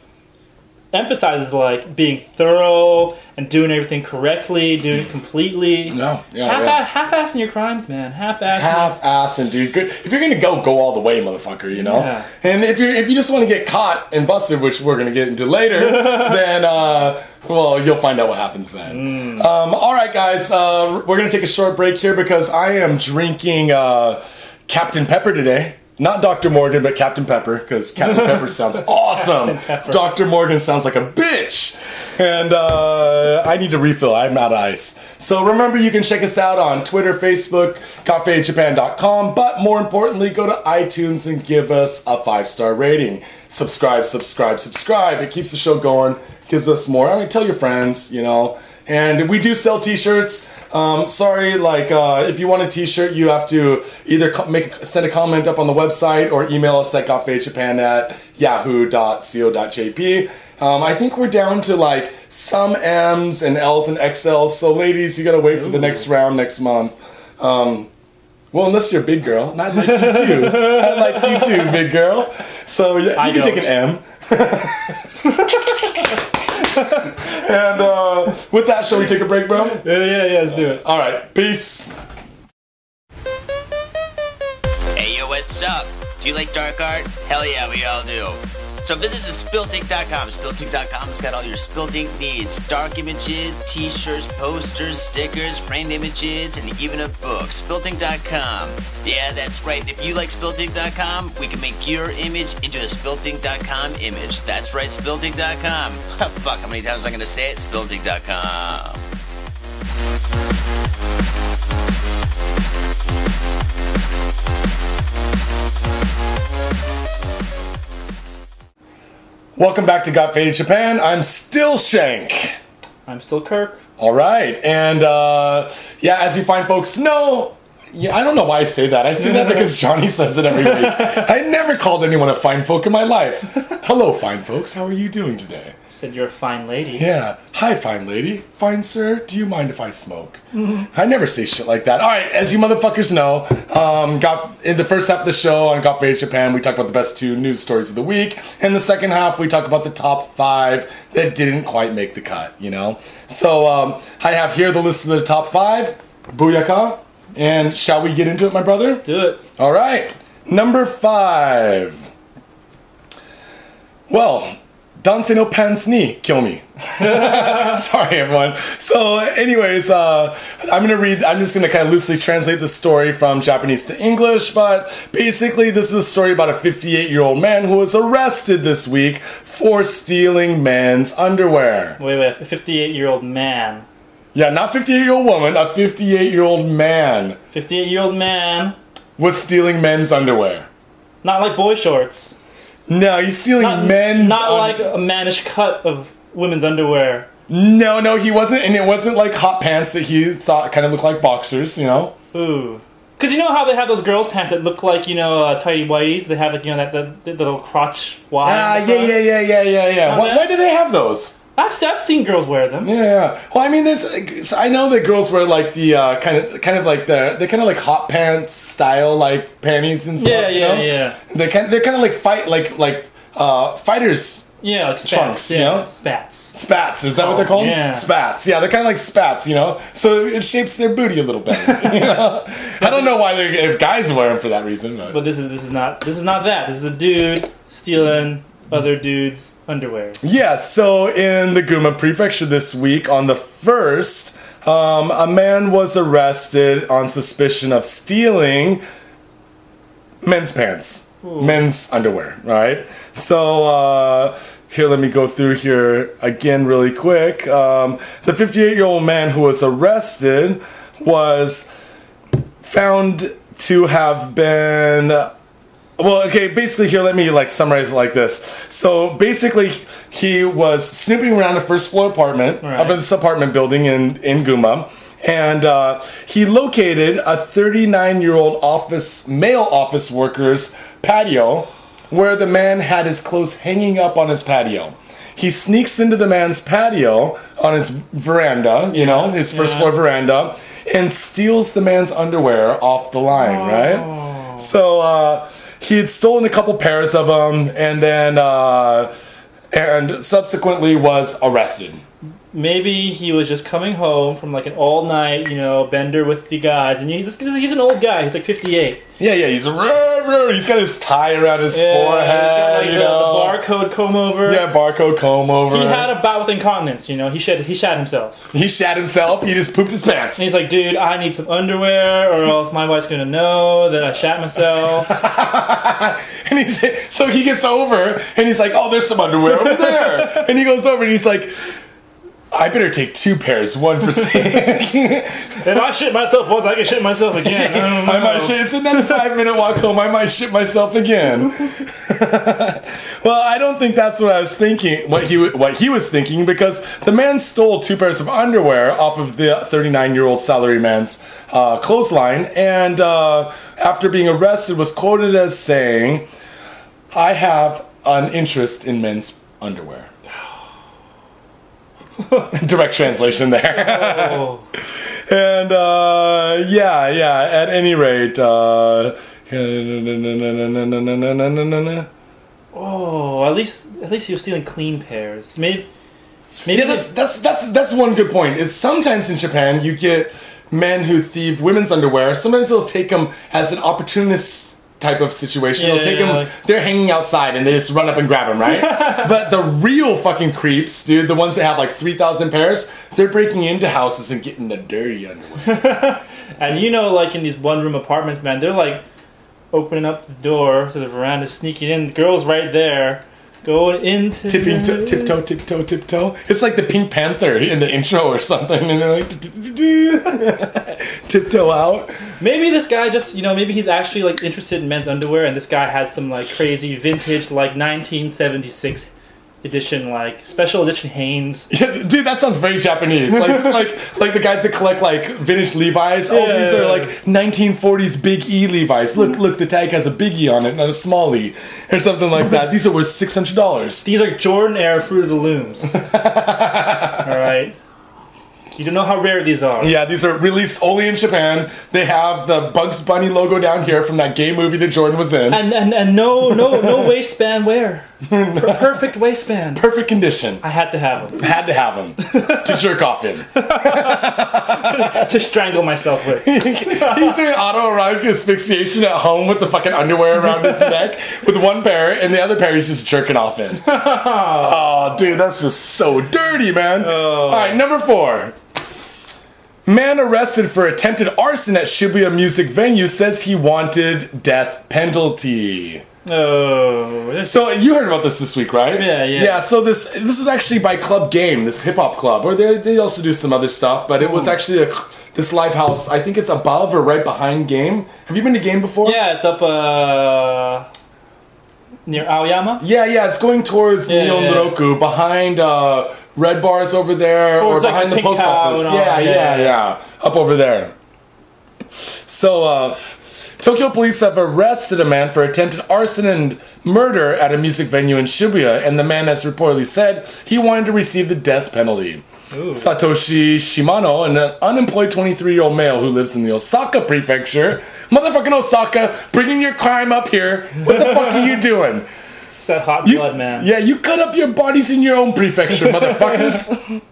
emphasizes like being thorough and doing everything correctly, doing it completely. No, yeah, half yeah. half-assing your crimes, man. Half-assing. half assing, dude. Good. If you're gonna go, go all the way, motherfucker. You know. Yeah. And if you if you just want to get caught and busted, which we're gonna get into later, then uh, well, you'll find out what happens then. Mm. Um, all right, guys. Uh, we're gonna take a short break here because I am drinking uh, Captain Pepper today. Not Dr. Morgan, but Captain Pepper, because Captain Pepper sounds awesome. Dr. Morgan sounds like a bitch. And uh, I need to refill. I'm out of ice. So remember, you can check us out on Twitter, Facebook, CafeJapan.com. But more importantly, go to iTunes and give us a five star rating. Subscribe, subscribe, subscribe. It keeps the show going, gives us more. I mean, tell your friends, you know. And we do sell T-shirts. Um, sorry, like uh, if you want a T-shirt, you have to either co- make send a comment up on the website or email us at gotfadedjapan at yahoo.co.jp. Um, I think we're down to like some M's and L's and XLs. So ladies, you gotta wait for the next round next month. Um, well, unless you're a big girl, not like you too. I like you too, big girl. So yeah, you I can take an don't. M. and uh, with that, shall we take a break, bro? Yeah, yeah, yeah. Let's do it. All right, peace. Hey yo, what's up? Do you like dark art? Hell yeah, we all do. So visit the spiltink.com. Spiltink.com's got all your Spiltink needs. Dark images, t-shirts, posters, stickers, framed images, and even a book. Spiltink.com. Yeah, that's right. If you like Spiltink.com, we can make your image into a Spiltink.com image. That's right, Spiltink.com. Fuck, how many times am I gonna say it? Spiltink.com. Welcome back to Got Faded Japan. I'm still Shank. I'm still Kirk. All right, and uh, yeah, as you find folks know, yeah, I don't know why I say that. I say that because Johnny says it every week. I never called anyone a fine folk in my life. Hello, fine folks. How are you doing today? Said you're a fine lady. Yeah. Hi, fine lady. Fine sir, do you mind if I smoke? I never say shit like that. All right, as you motherfuckers know, um, got in the first half of the show on Got Faded Japan, we talked about the best two news stories of the week. In the second half, we talk about the top five that didn't quite make the cut. You know. So um, I have here the list of the top five. Booyaka. And shall we get into it, my brother? Let's do it. All right. Number five. Well, Danse no pants ni kill me. Sorry, everyone. So, anyways, uh, I'm gonna read. I'm just gonna kind of loosely translate the story from Japanese to English. But basically, this is a story about a 58 year old man who was arrested this week for stealing men's underwear. Wait, wait. A 58 year old man. Yeah, not 58 year old woman. A 58 year old man 58 year old man. was stealing men's underwear. Not like boy shorts. No, he's stealing Not, men's. not un- like a mannish cut of women's underwear. No, no, he wasn't, and it wasn't like hot pants that he thought kind of looked like boxers. You know? Ooh. Because you know how they have those girls' pants that look like, you know, uh, tidy whities? They have, like, you know, that, that, that little crotch wide. Ah, yeah, yeah, yeah, yeah, yeah, yeah. Why, why do they have those? I've, I've seen girls wear them. Yeah, yeah. Well, I mean, there's. I know that girls wear like the uh, kind of, kind of like the, they kind of like hot pants style, like panties and stuff. Yeah, you yeah, know? yeah. They kind, they're kind of like fight, like like uh, fighters Yeah, like spats. Trunks, yeah, you know? Spats. Spats, is that what Oh, they're called? yeah. Spats. Yeah, they're kind of like spats, you know? So it shapes their booty a little bit. you know? I don't know why they're, if guys wear them for that reason. But. But this is this is not this is not that. This is a dude stealing other dudes' underwear. Yeah, so in the Gunma Prefecture this week, on the 1st, um, a man was arrested on suspicion of stealing men's pants, men's underwear, right? So, uh, here, let me go through here again really quick. Um, the 58 year old man who was arrested was found to have been well okay basically here let me like summarize it like this so basically he was snooping around a first floor apartment Right. of this apartment building in in gunma and uh, he located a 39 year old office male office worker's patio where the man had his clothes hanging up on his patio he sneaks into the man's patio on his veranda you know his first yeah. floor veranda and steals the man's underwear off the line right so uh, he had stolen a couple pairs of them, and then uh, and subsequently was arrested. Maybe he was just coming home from like an all night, you know, bender with the guys, and he, this, he's an old guy. He's like 58. Yeah, yeah, he's a he's got his tie around his Yeah, forehead, like, you the, know. the barcode comb over. yeah, barcode comb over. He had a bout with incontinence, you know. He shed he shat himself. he shat himself. He just pooped his pants. And he's like, dude, I need some underwear, or else my wife's gonna know that I shat myself. and he's so he gets over and he's like, "Oh, there's some underwear over there." and he goes over and he's like, "I better take two pairs, one for Sam." if I shit myself once, I can shit myself again. I. I might shit. It's another five minute walk home. I might shit myself again. well, I don't think that's what I was thinking. What he what he was thinking because the man stole two pairs of underwear off of the 39 year old salaryman's uh, clothesline, and uh, after being arrested, was quoted as saying, "I have an interest in men's underwear." Direct translation there. Oh. And uh, yeah, yeah. At any rate, uh, Oh, at least at least he was stealing clean pairs. Maybe maybe yeah, that's that's that's that's one good point. Is sometimes in Japan you get men who thieve women's underwear. Sometimes they'll take them as an opportunist type of situation. Yeah, they'll take yeah, them. like- they're hanging outside and they just run up and grab them, right? but the real fucking creeps, dude, the ones that have like three thousand pairs, they're breaking into houses and getting the dirty underwear. and you know like in these one room apartments, man, they're like opening up the door to the veranda, sneaking in. The girl's right there, going into tipping to, tiptoe, tiptoe, tiptoe. It's like the Pink Panther in the intro or something, and they're like tiptoe out. Maybe this guy just you know maybe he's actually like interested in men's underwear, and this guy had some like crazy vintage like 1976 edition like special edition Hanes. Yeah, dude, that sounds very Japanese. Like, like, like the guys that collect like vintage Levi's. Oh, Yeah. these are like 1940s Big E Levi's. Look, mm-hmm. look, the tag has a Big E on it, not a small E, or something like that. These are worth six hundred dollars. These are Jordan Air Fruit of the Looms. All right. You don't know how rare these are. Yeah, these are released only in Japan. They have the Bugs Bunny logo down here from that gay movie that Jordan was in. And, and and no no no waistband wear. Per- perfect waistband. Perfect condition. I had to have them Had to have them to jerk off in. to strangle myself with. He's doing autoerotic asphyxiation at home with the fucking underwear around his neck with one pair, and the other pair he's just jerking off in. oh, dude, that's just so dirty, man. Oh. All right, number four. Man arrested for attempted arson at Shibuya music venue says he wanted death penalty. Oh, this- So you heard about this this week, right? Yeah, yeah. Yeah. So this this was actually by Club Game, this hip hop club, or they they also do some other stuff, but it was actually a this live house. I think it's above or right behind Game. Have you been to Game before? yeah, it's up uh near Aoyama. Yeah, yeah. It's going towards Yeah, yeah. Behind uh, Red Bars over there, Towards, or like, behind the post office. Yeah, Yeah, yeah, yeah. Up over there. So, uh, Tokyo police have arrested a man for attempted arson and murder at a music venue in Shibuya, and the man has reportedly said he wanted to receive the death penalty. Satoshi Shimano, an unemployed 23 year old male who lives in the Osaka prefecture. Motherfucking Osaka, bringing your crime up here. What the fuck are you doing? That hot You- blood, man. Yeah, you cut up your bodies in your own prefecture, motherfuckers.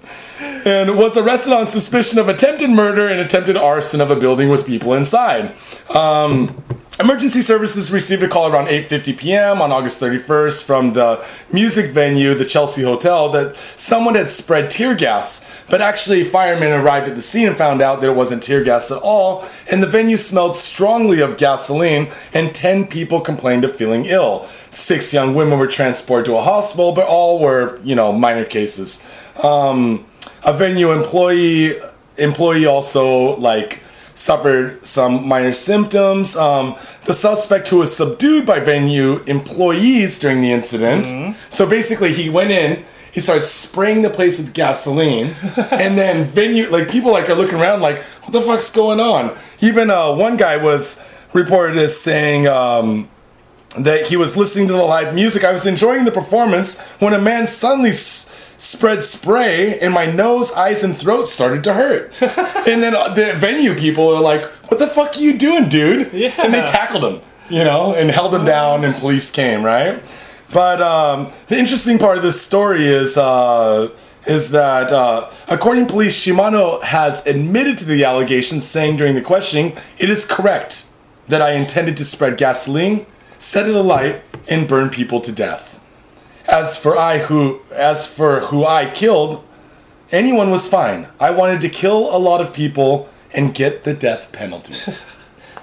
and was arrested on suspicion of attempted murder and attempted arson of a building with people inside. Um, emergency services received a call around 8:50 p.m. on August 31st from the music venue, the Chelsea Hotel, that someone had spread tear gas. But actually, firemen arrived at the scene and found out that it wasn't tear gas at all, and the venue smelled strongly of gasoline, and 10 people complained of feeling ill. Six young women were transported to a hospital, but all were, you know, minor cases. Um, a venue employee employee also like suffered some minor symptoms. Um, the suspect who was subdued by venue employees during the incident. So basically, he went in. He starts spraying the place with gasoline, and then venue like people like are looking around like, what the fuck's going on? Even uh, one guy was reported as saying. Um, that he was listening to the live music. I was enjoying the performance when a man suddenly s- spread spray and my nose, eyes, and throat started to hurt. and then the venue people are like, "What the fuck are you doing, dude?" Yeah. And they tackled him, you know, and held him down, and police came, right? But um, the interesting part of this story is. Uh, is that, uh, according to police, Shimano has admitted to the allegations, saying during the questioning, it is correct that I intended to spread gasoline, set it alight, and burn people to death. As for I who as for who I killed, anyone was fine. I wanted to kill a lot of people and get the death penalty.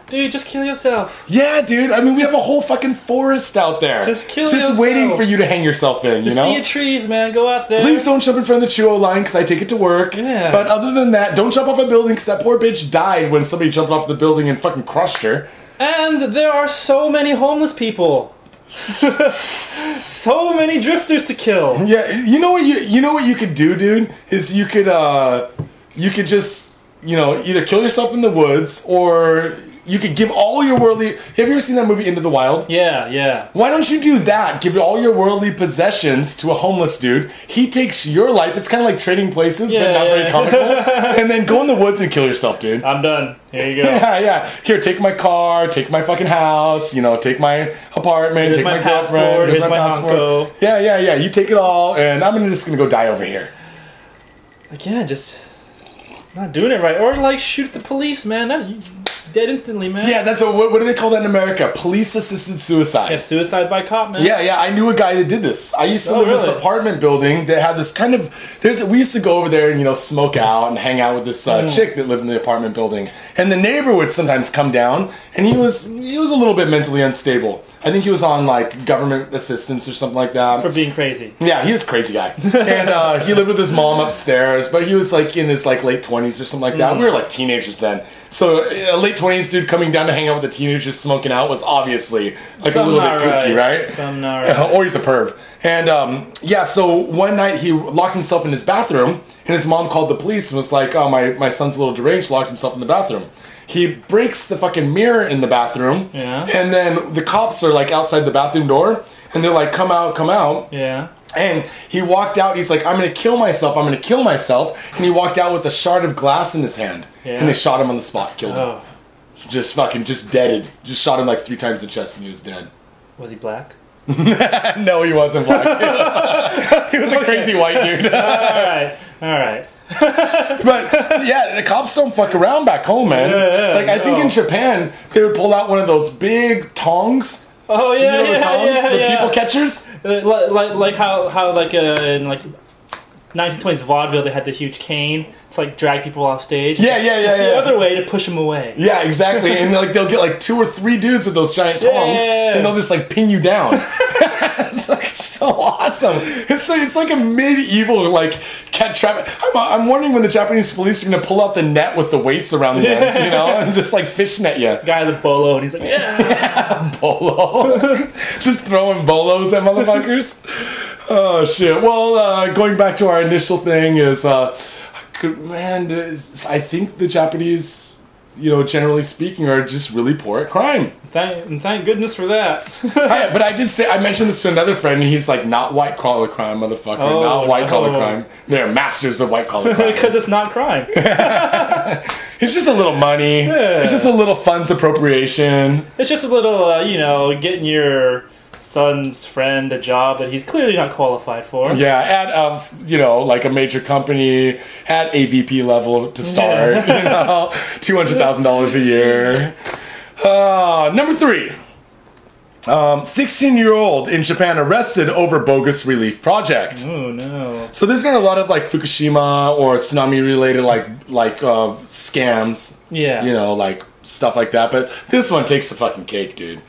Dude, just kill yourself. yeah, dude. I mean, we have a whole fucking forest out there. Just kill yourself. Just yourself. waiting for you to hang yourself in, you know? of trees, man. Go out there. Please don't jump in front of the Chuo line because I take it to work. Yeah. But other than that, don't jump off a building because that poor bitch died when somebody jumped off the building and fucking crushed her. And there are so many homeless people. so many drifters to kill. Yeah, you know what you you know what you could do, dude, is you could uh you could just you know either kill yourself in the woods or you could give all your worldly. Have you ever seen that movie Into the Wild? Yeah, yeah. Why don't you do that? Give all your worldly possessions to a homeless dude. He takes your life. It's kind of like trading places, but Yeah, very yeah. comical. and then go in the woods and kill yourself, dude. I'm done. Here you go. Yeah, yeah. Here, take my car, take my fucking house, you know, take my apartment, Here's take my my, passport, girlfriend, here's my Hanko. Yeah, yeah, yeah. You take it all, and I'm just gonna go die over here. Like, yeah, just not doing it right. Or like shoot the police, man. That, you dead instantly, man. Yeah, that's a, what, what do they call that in America? Police assisted suicide. Yeah, suicide by cop, man. Yeah, yeah, I knew a guy that did this. I used to Oh, live in this apartment building that had this kind of. There's we used to go over there and you know smoke out and hang out with this uh, Mm. chick that lived in the apartment building, and the neighbor would sometimes come down, and he was he was a little bit mentally unstable. I think he was on like government assistance or something like that. For being crazy. Yeah, he was a crazy guy, and uh, he lived with his mom upstairs. But he was like in his like late twenties or something like that. We were like teenagers then, so a late twenties dude coming down to hang out with the teenagers smoking out was obviously like a little bit kooky, right? Something not right. or he's a perv. And um, yeah, so one night he locked himself in his bathroom, and his mom called the police and was like, "Oh, my my son's a little deranged. Locked himself in the bathroom." He breaks the fucking mirror in the bathroom, Yeah. and then the cops are like outside the bathroom door, and they're like, "Come out, come out." Yeah. And he walked out. He's like, "I'm gonna kill myself. I'm gonna kill myself." And he walked out with a shard of glass in his hand, Yeah. and they shot him on the spot, killed him. Oh, Just fucking, just deaded. Just shot him like three times in the chest, and he was dead. was he black? no, he wasn't black. He was, he was a crazy white dude. all right, all right. but yeah, the cops don't fuck around back home, man. Yeah, yeah, like I think in Japan, they would pull out one of those big tongs. Oh You yeah, know the yeah, tongs, yeah, the people catchers. Uh, like, like, like how, how like uh, in like 1920s vaudeville, they had the huge cane to like drag people off stage. Yeah, yeah, yeah, The yeah. other way to push them away. Yeah, exactly. And like they'll get like two or three dudes with those giant tongs, and they'll just like pin you down. like so awesome. It's like, it's like a medieval like cat trap. I'm, I'm wondering when the Japanese police are gonna pull out the net with the weights around the ends, you know, and just like fishing at you. Guy with a bolo, and he's like, yeah. Bolo, just throwing bolos at motherfuckers. Oh shit. Well, uh, going back to our initial thing is, uh, man, I think the Japanese, you know, generally speaking, are just really poor at crime. thank, and thank goodness for that. I- but I did say I mentioned this to another friend, and he's like, "Not white collar crime, motherfucker. Oh, not white collar no. crime. They're masters of white collar crime. Because it's not crime. it's just a little money. Yeah. It's just a little funds appropriation. It's just a little, uh, you know, getting your son's friend a job that he's clearly not qualified for. Yeah, at um, you know, like a major company at AVP level to start. you know, two hundred thousand dollars a year. Uh, number three. Um, 16 year old in Japan arrested over bogus relief project. Oh no. So there's been a lot of like Fukushima or tsunami related like like uh, scams, Yeah. you know, like stuff like that. But this one takes the fucking cake, dude.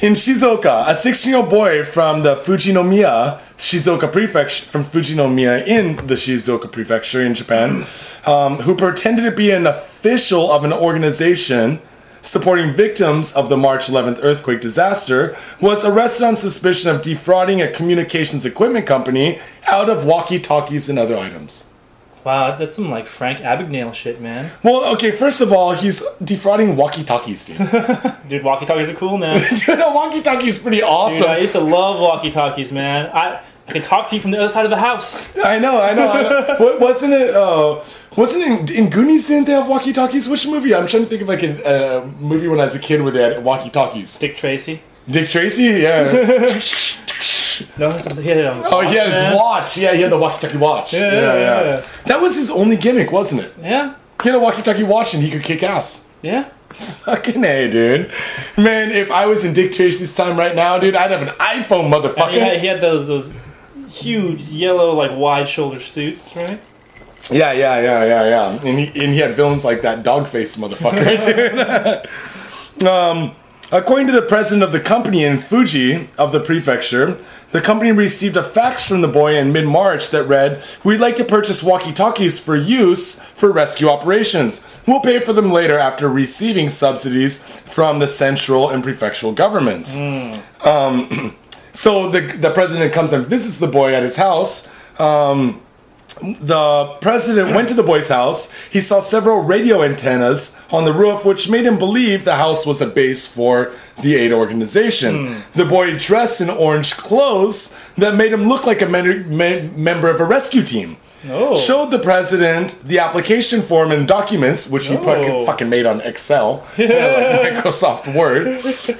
In Shizuoka, a 16 year old boy from the Fujinomiya Shizuoka prefecture, from Fujinomiya in the Shizuoka prefecture in Japan, um, who pretended to be an official of an organization supporting victims of the March 11th earthquake disaster, was arrested on suspicion of defrauding a communications equipment company out of walkie talkies and other items. Wow, that's, that's some like Frank Abagnale shit, man. Well, okay, first of all, he's defrauding walkie talkies, dude. Dude, walkie talkies are cool, man. Dude, a walkie talkie is pretty Dude, awesome. I used to love walkie talkies, man. I I can talk to you from the other side of the house. I know, I know. I know. What, wasn't it? Uh, wasn't it in, in Goonies? Didn't they have walkie talkies? Which movie? I'm trying to think of like a, a movie when I was a kid where they had walkie talkies. Dick Tracy. Dick Tracy, yeah. No, he had it on his oh, watch, he had his man. watch. Yeah, he had the walkie talkie watch. Yeah, yeah, yeah. That was his only gimmick, wasn't it? Yeah, He had a walkie talkie watch and he could kick ass. yeah. Fucking A, dude. Man, if I was in Dick Tracy's time right now, dude, I'd have an iPhone, motherfucker. he had, he had those those huge yellow like wide shoulder suits, right? Yeah, yeah, yeah, yeah, yeah. And he, and he had villains like that dog faced motherfucker, dude. um, according to the president of the company in Fuji of the prefecture, the company received a fax from the boy in mid March that read, We'd like to purchase walkie talkies for use for rescue operations. We'll pay for them later after receiving subsidies from the central and prefectural governments. Um, so the, the president comes and visits the boy at his house. Um, the president went to the boy's house. He saw several radio antennas on the roof, which made him believe the house was a base for the aid organization. The boy dressed in orange clothes that made him look like a men- me- member of a rescue team. Oh. Showed the president the application form and documents, which he fucking- Oh. fucking made on Excel, like Microsoft Word,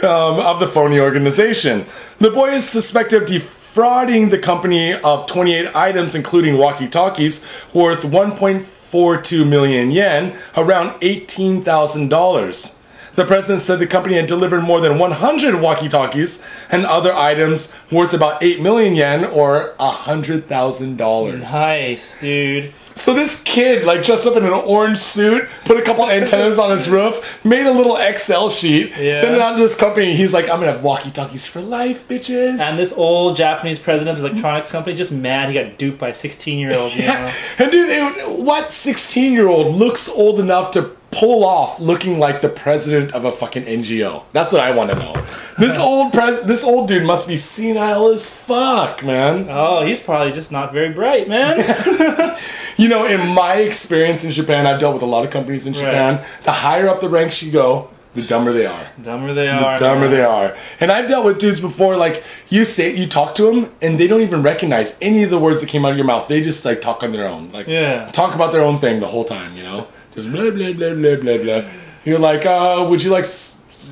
um, of the phony organization. The boy is suspected of defrauding the company of 28 items, including walkie talkies, worth 1.42 million yen, around $18,000. The president said the company had delivered more than 100 walkie talkies and other items worth about 8 million yen or $100,000. Nice, dude. So this kid, like dressed up in an orange suit, put a couple antennas on his roof, made a little Excel sheet, Yeah. sent it out to this company. He's like, "I'm gonna have walkie-talkies for life, bitches." And this old Japanese president of the electronics company just mad he got duped by a 16 year old. You know? and dude, it- what 16-year-old looks old enough to pull off looking like the president of a fucking NGO? That's what I want to know. This old pres, this old dude must be senile as fuck, man. Oh, he's probably just not very bright, man. You know, in my experience in Japan, I've dealt with a lot of companies in Japan. The higher up the ranks you go, The dumber they are. Dumber they The are. dumber man. they are. And I've dealt with dudes before, like, you say, you talk to them, and they don't even recognize any of the words that came out of your mouth. They just, like, talk on their own. Like, Yeah. talk about their own thing the whole time, you know? Just blah, blah, blah, blah, blah, blah. You're like, uh, would you like,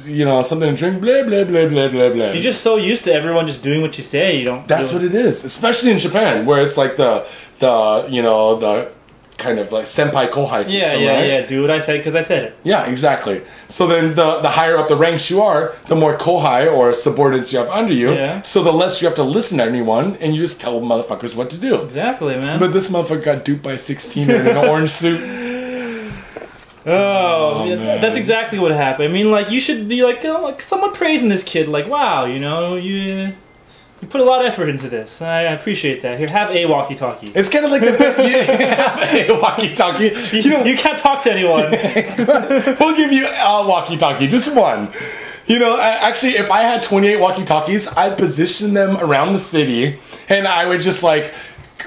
you know, something to drink? Blah, blah, blah, blah, blah, blah. You're just so used to everyone just doing what you say. You don't. That's do what it is, especially in Japan, where it's like the, the, you know, the kind of like senpai kohai system, Yeah, yeah, right? yeah. Do what I said because I said it. Yeah, exactly. So then the, the higher up the ranks you are, the more kohai or subordinates you have under you. Yeah. So the less you have to listen to anyone and you just tell motherfuckers what to do. Exactly, man. But this motherfucker got duped by 16 in an orange suit. Oh, oh, yeah, man. that's exactly what happened. I mean, like you should be like, oh, like someone praising this kid. Like, wow, you know, you you put a lot of effort into this. I, I appreciate that. Here, have a walkie-talkie. It's kind of like the yeah, a walkie-talkie. You know, you can't talk to anyone. we'll give you a walkie-talkie, just one. You know, actually, if I had 28 walkie-talkies, I'd position them around the city, and I would just like,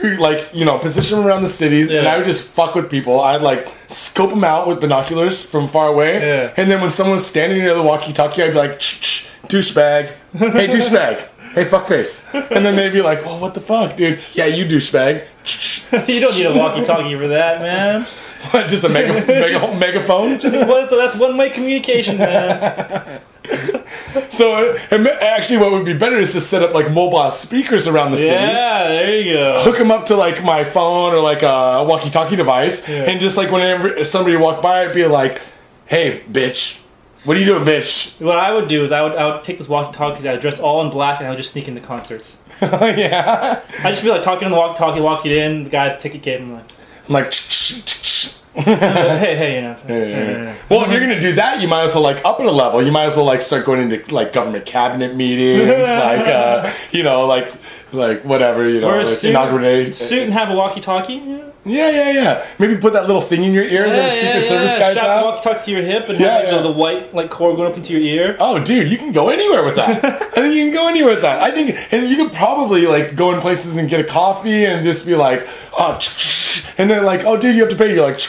like you know, position them around the cities, and I would just fuck with people. I'd like scope them out with binoculars from far away, Yeah. and then when someone was standing near the walkie-talkie, I'd be like, "Shh, shh, douchebag, hey douchebag. Hey fuckface, and then they'd be like, "Well, what the fuck, dude? Yeah, you douchebag." you don't need a walkie-talkie for that, man. What, just a mega, mega, megaphone? Just so that's one-way communication, man. So and actually, what would be better is to set up like mobile speakers around the city. Yeah, there you go. Hook them up to like my phone or like a walkie-talkie device, Yeah. and just like whenever somebody walked by, I'd be like, "Hey, bitch, what are you doing, bitch?" What I would do is I would I would take this walkie-talkies, I would dress all in black, and I would just sneak into concerts. Oh yeah, I'd just be like talking on the walkie-talkie, walked it in. The guy at the ticket gave him like, I'm like. Hey, hey, you know. Yeah. Well, if you're gonna do that, you might as well like up it a level. You might as well like start going into like government cabinet meetings, like uh, you know, like like whatever, you know, Or a like suit, inaugurate. suit and have a walkie-talkie. Yeah, Yeah, yeah, yeah. Maybe put that little thing in your ear that the Secret Service guys Strap have. walkie-talkie to your hip and Yeah, have like, yeah. the, the white like cord going up into your ear. Oh, dude, you can go anywhere with that. I think you can go anywhere with that. I think, and you could probably like go in places and get a coffee and just be like, oh, and then like, oh, dude, you have to pay. You're like,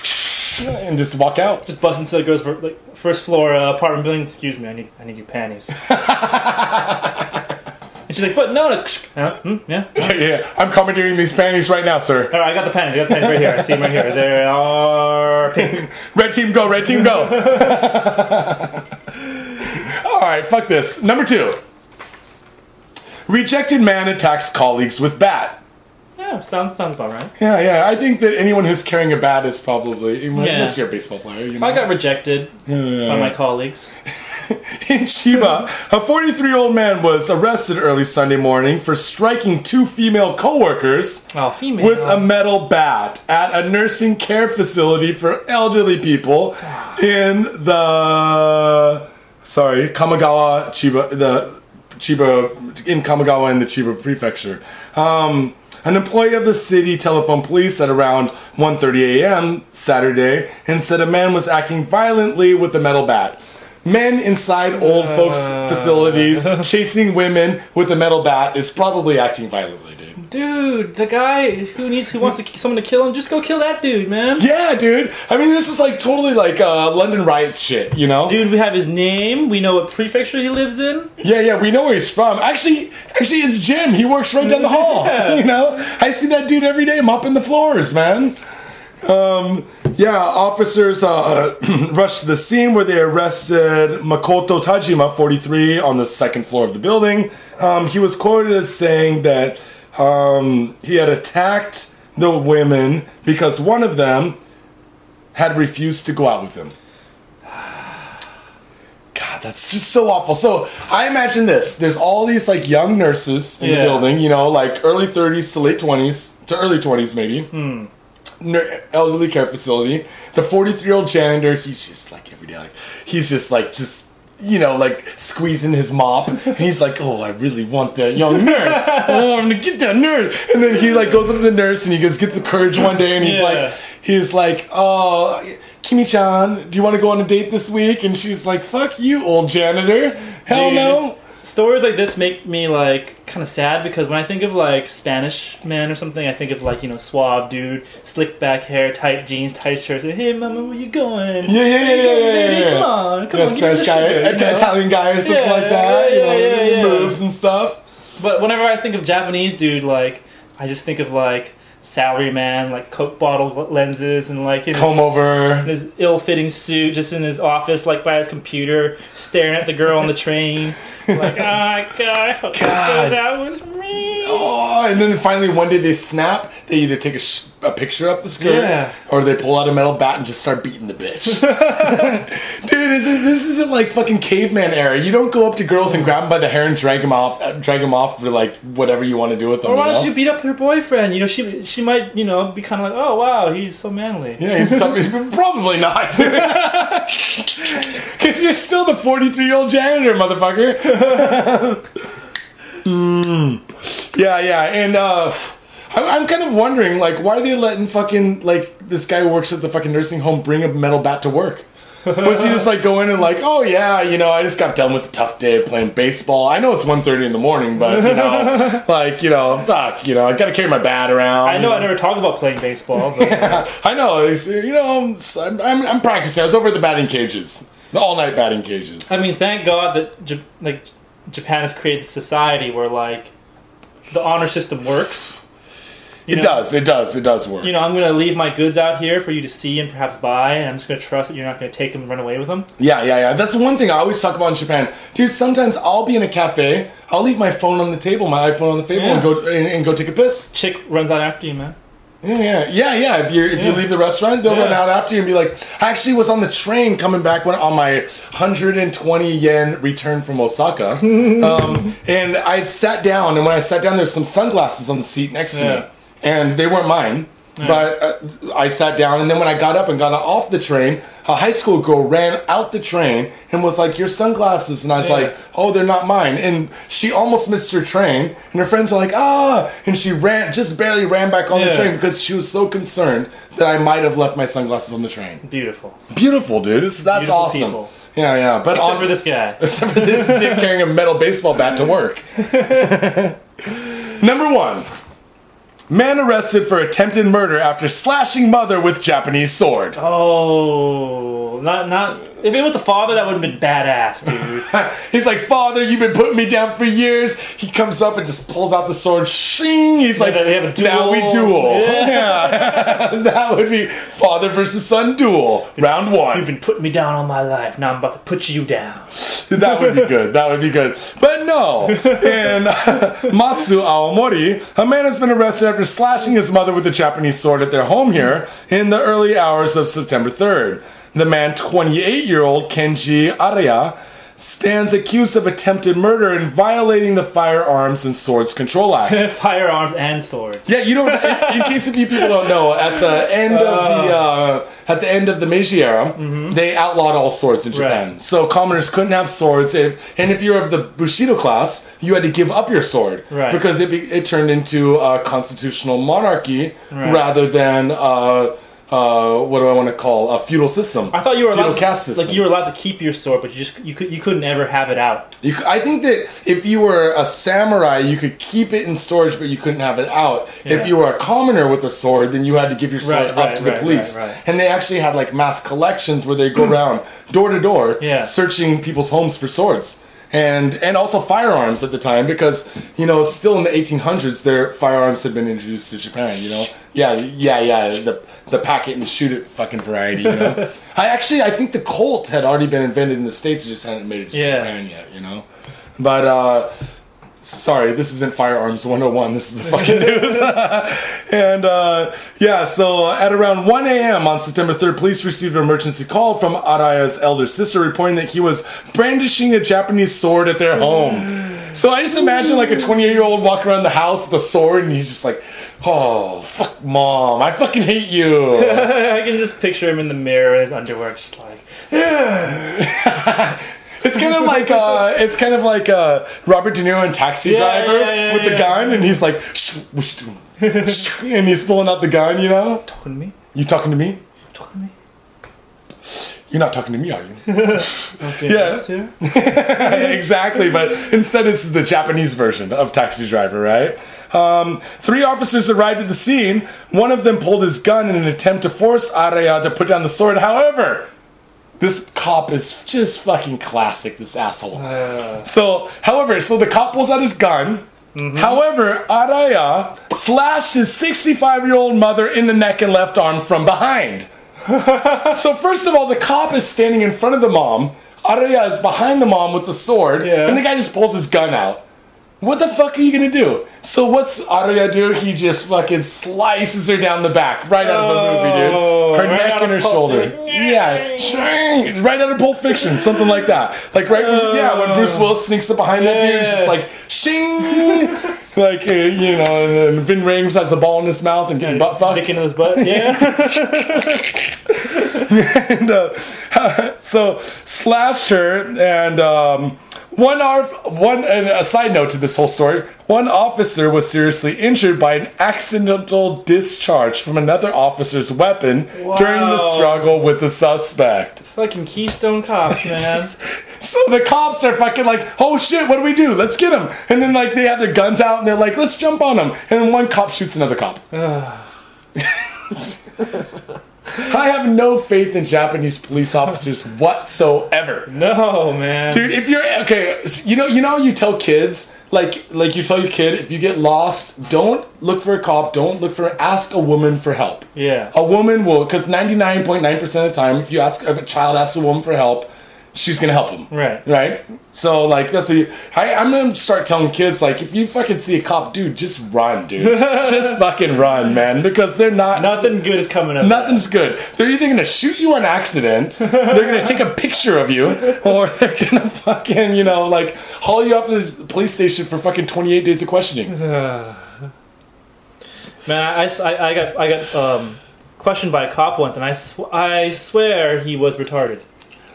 and just walk out. Just bust into the girl's fir- like first floor uh, apartment building. Excuse me, I need I need your panties. and she's like, but no, no. Hmm? Yeah. Yeah, yeah. I'm commandeering these panties right now, sir. All right, I got the panties. I got the panties right here. I see them right here. They are pink. Red team, go. Red team, go. All right, fuck this. Number two. Rejected man attacks colleagues with bat. Yeah, sounds sounds about right. Yeah, yeah. I think that anyone who's carrying a bat is probably, unless you're a baseball player. You know? I got rejected Yeah. by my colleagues. In Chiba, a 43 year old man was arrested early Sunday morning for striking two female coworkers Oh, female. with a metal bat at a nursing care facility for elderly people in the sorry Kamogawa Chiba the Chiba in Kamogawa in the Chiba prefecture. Um, an employee of the city telephoned police at around 1:30 a.m. Saturday and said a man was acting violently with a metal bat. Men inside old folks' uh. facilities chasing women with a metal bat is probably acting violently, dude. The guy who needs who wants to, someone to kill him, just go kill that dude, man. Yeah, dude. I mean, this is like totally like uh, London riots shit, you know? Dude, we have his name. We know what prefecture he lives in. Yeah, yeah. We know where he's from. Actually, actually, it's Jim. He works right down the hall. Yeah. You know, I see that dude every day mopping the floors, man. Um, yeah, officers uh, rushed to the scene where they arrested Makoto Tajima, 43, on the second floor of the building. Um, he was quoted as saying that um, he had attacked the women because one of them had refused to go out with him. God, that's just so awful. So I imagine this: there's all these like young nurses in the building, you know, like early 30s to late 20s to early 20s, maybe. Hmm. Ner- elderly care facility. The 43 year old janitor, he's just like every day, like he's just like just. You know, like squeezing his mop, and he's like, "Oh, I really want that young nurse. Oh, I'm gonna get that nurse." And then he like goes up to the nurse, and he gets gets the courage one day, and he's Yeah. like, he's like, "Oh, Kimi-chan, do you want to go on a date this week?" And she's like, "Fuck you, old janitor. Hell Dude. no." Stories like this make me like kind of sad because when I think of like Spanish man or something, I think of like you know suave dude, slick back hair, tight jeans, tight shirts. And, hey, mama, where you going? Yeah, yeah, yeah, yeah, yeah, yeah, yeah. Come on, come yeah, on, Spanish guy, sugar, you know? Italian guy or something Yeah, like that. you yeah, know, yeah, yeah. moves and stuff. But whenever I think of Japanese dude, like I just think of like salary man, like Coke bottle lenses, and like in Comb over. in his ill-fitting suit, just in his office, like by his computer, staring at the girl on the train, like, oh my god, God. out with me. Oh, and then finally one day they snap. They either take a, sh- a picture up the skirt, Yeah. or they pull out a metal bat and just start beating the bitch. Dude, this, is, this isn't like fucking caveman era. You don't go up to girls and grab them by the hair and drag them off, uh, drag them off for like whatever you want to do with them. Or why you don't know? you beat up her boyfriend? You know, she she might, you know, be kind of like, oh wow, he's so manly. Yeah, he's tough. Probably not. Because you're still the 43 year old janitor, motherfucker. Mm. Yeah, yeah. And uh, I- I'm kind of wondering, like, why are they letting fucking, like, this guy who works at the fucking nursing home bring a metal bat to work? Was he just like going and like, oh yeah, you know, I just got done with a tough day of playing baseball. I know it's 1.30 in the morning, but you know, like, you know, fuck, you know, I gotta carry my bat around. I know I never talk about playing baseball, but I know. You know, I'm, I'm, I'm practicing. I was over at the batting cages, the all night batting cages. I mean, thank God that J- like Japan has created a society where like the honor system works. You It know- does. It does. It does work. You know, I'm going to leave my goods out here for you to see and perhaps buy, and I'm just going to trust that you're not going to take them and run away with them. yeah, yeah, yeah. That's the one thing I always talk about in Japan, dude. Sometimes I'll be in a cafe. I'll leave my phone on the table, my iPhone on the table, and go and, and go take a piss. Chick runs out after you, man. Yeah, yeah, yeah, yeah. If you if you leave the restaurant, they'll Yeah. run out after you and be like, "I actually was on the train coming back when on my 120 yen return from Osaka, um, and I sat down, and when I sat down, there's some sunglasses on the seat next to me, and they weren't mine." But uh, I sat down, and then when I got up and got off the train, a high school girl ran out the train and was like, "Your sunglasses," and I was Yeah. like, "Oh, they're not mine." And she almost missed her train, and her friends are like, "Ah!" And she ran, just barely ran back on the train because she was so concerned that I might have left my sunglasses on the train. Beautiful. Beautiful, dude. It's, that's Beautiful awesome. people. Yeah, yeah. But Except on, for this guy. except for this dude carrying a metal baseball bat to work. Number one. Man arrested for attempted murder after slashing mother with Japanese sword. Oh, not not. If it was the father, that would have been badass, dude. He's like, Father, you've been putting me down for years. He comes up and just pulls out the sword. Shing! He's like, they have a now we duel." Yeah. Yeah. that would be father versus son duel. Round one. You've been putting me down all my life. Now I'm about to put you down. That would be good. That would be good. But no. In Mutsu Aomori, a man has been arrested after slashing his mother with a Japanese sword at their home here in the early hours of September 3rd. The man, 28 year old Kenji Araya, stands accused of attempted murder and violating the Firearms and Swords Control Act. Firearms and swords. Yeah, you don't. In, in case if you people don't know, at the end of the uh, at the end of the Meiji era, they outlawed all swords in Japan. Right. So commoners couldn't have swords. If and if you're of the Bushido class, you had to give up your sword Right. because it be, it turned into a constitutional monarchy rather than. Uh, uh, what do I want to call a feudal system? I thought you were feudal allowed, caste system. like you were allowed to keep your sword, but you just you could you couldn't ever have it out. You I think that if you were a samurai, you could keep it in storage, but you couldn't have it out. If you were a commoner with a sword, then you had to give your sword Right, up right, to the right, police. And they actually had like mass collections where they go around door to door, Yeah. searching people's homes for swords. And and also firearms at the time because you know still in the 1800s their firearms had been introduced to Japan you know? Yeah yeah yeah the the pack it and shoot it fucking variety you know? I actually I think the Colt had already been invented in the states it just hadn't made it to Yeah. Japan yet you know? But uh sorry this isn't firearms 101 this is the fucking news. And uh yeah so at around 1 a.m on september 3rd police received an emergency call from araya's elder sister reporting that he was brandishing a japanese sword at their home. So i just imagine like a 28 year old walking around the house with a sword and he's just like oh fuck mom i fucking hate you. I can just picture him in the mirror in his underwear, just like It's kind of like uh, it's kind of like uh, Robert De Niro in Taxi Yeah, Driver yeah, yeah, with the gun, and he's like, "Shh, whoosh, doo, shh," and he's pulling out the gun. You know, talking to me, you talking to me? talking to me. You're not talking to me, are you? yeah. Yeah. exactly, but instead this is the Japanese version of Taxi Driver, right? Um, three officers arrived at the scene. One of them pulled his gun in an attempt to force Araya to put down the sword. However, this cop is just fucking classic, this asshole. so, however, so the cop pulls out his gun. Mm-hmm. However, Araya slashed his 65 year old mother in the neck and left arm from behind. So first of all, the cop is standing in front of the mom. Araya is behind the mom with the sword, Yeah. and the guy just pulls his gun out. What the fuck are you gonna do? So what's Arya do? He just fucking slices her down the back, right out of the movie, dude. Oh, Her right neck and her shoulder. Fiction. Yeah, shing, right out of Pulp Fiction, something like that. Like right, yeah, when Bruce Willis sneaks up behind that dude, it's just like shing, like uh, you know, and, Ving Rhames has a ball in his mouth and getting butt fucked. Dick in his butt. Yeah. and uh, so slashed her and um, one arf- one and a side note to this whole story one officer was seriously injured by an accidental discharge from another officer's weapon during the struggle with the suspect. Fucking Keystone Cops, man. so the cops are fucking like oh shit what do we do? Let's get him and then like they have their guns out and they're like let's jump on him and one cop shoots another cop I have no faith in Japanese police officers whatsoever. No, man. Dude, if you're okay, you know, you know, you tell kids like, like you tell your kid if you get lost, don't look for a cop, don't look for, ask a woman for help. Yeah. A woman will, because ninety nine point nine percent of the time, if you ask if a child asks a woman for help, she's gonna help them. Right. Right. So like that's the I, I'm gonna start telling kids like if you fucking see a cop, dude, just run, dude, just fucking run, man, because they're not Nothing good is coming up. Nothing's good. They're either gonna shoot you on accident, they're gonna take a picture of you, or they're gonna fucking, you know, like haul you off to the police station for fucking 28 days of questioning. Man, I, I, I got I got um, questioned by a cop once, and I, sw- I swear he was retarded.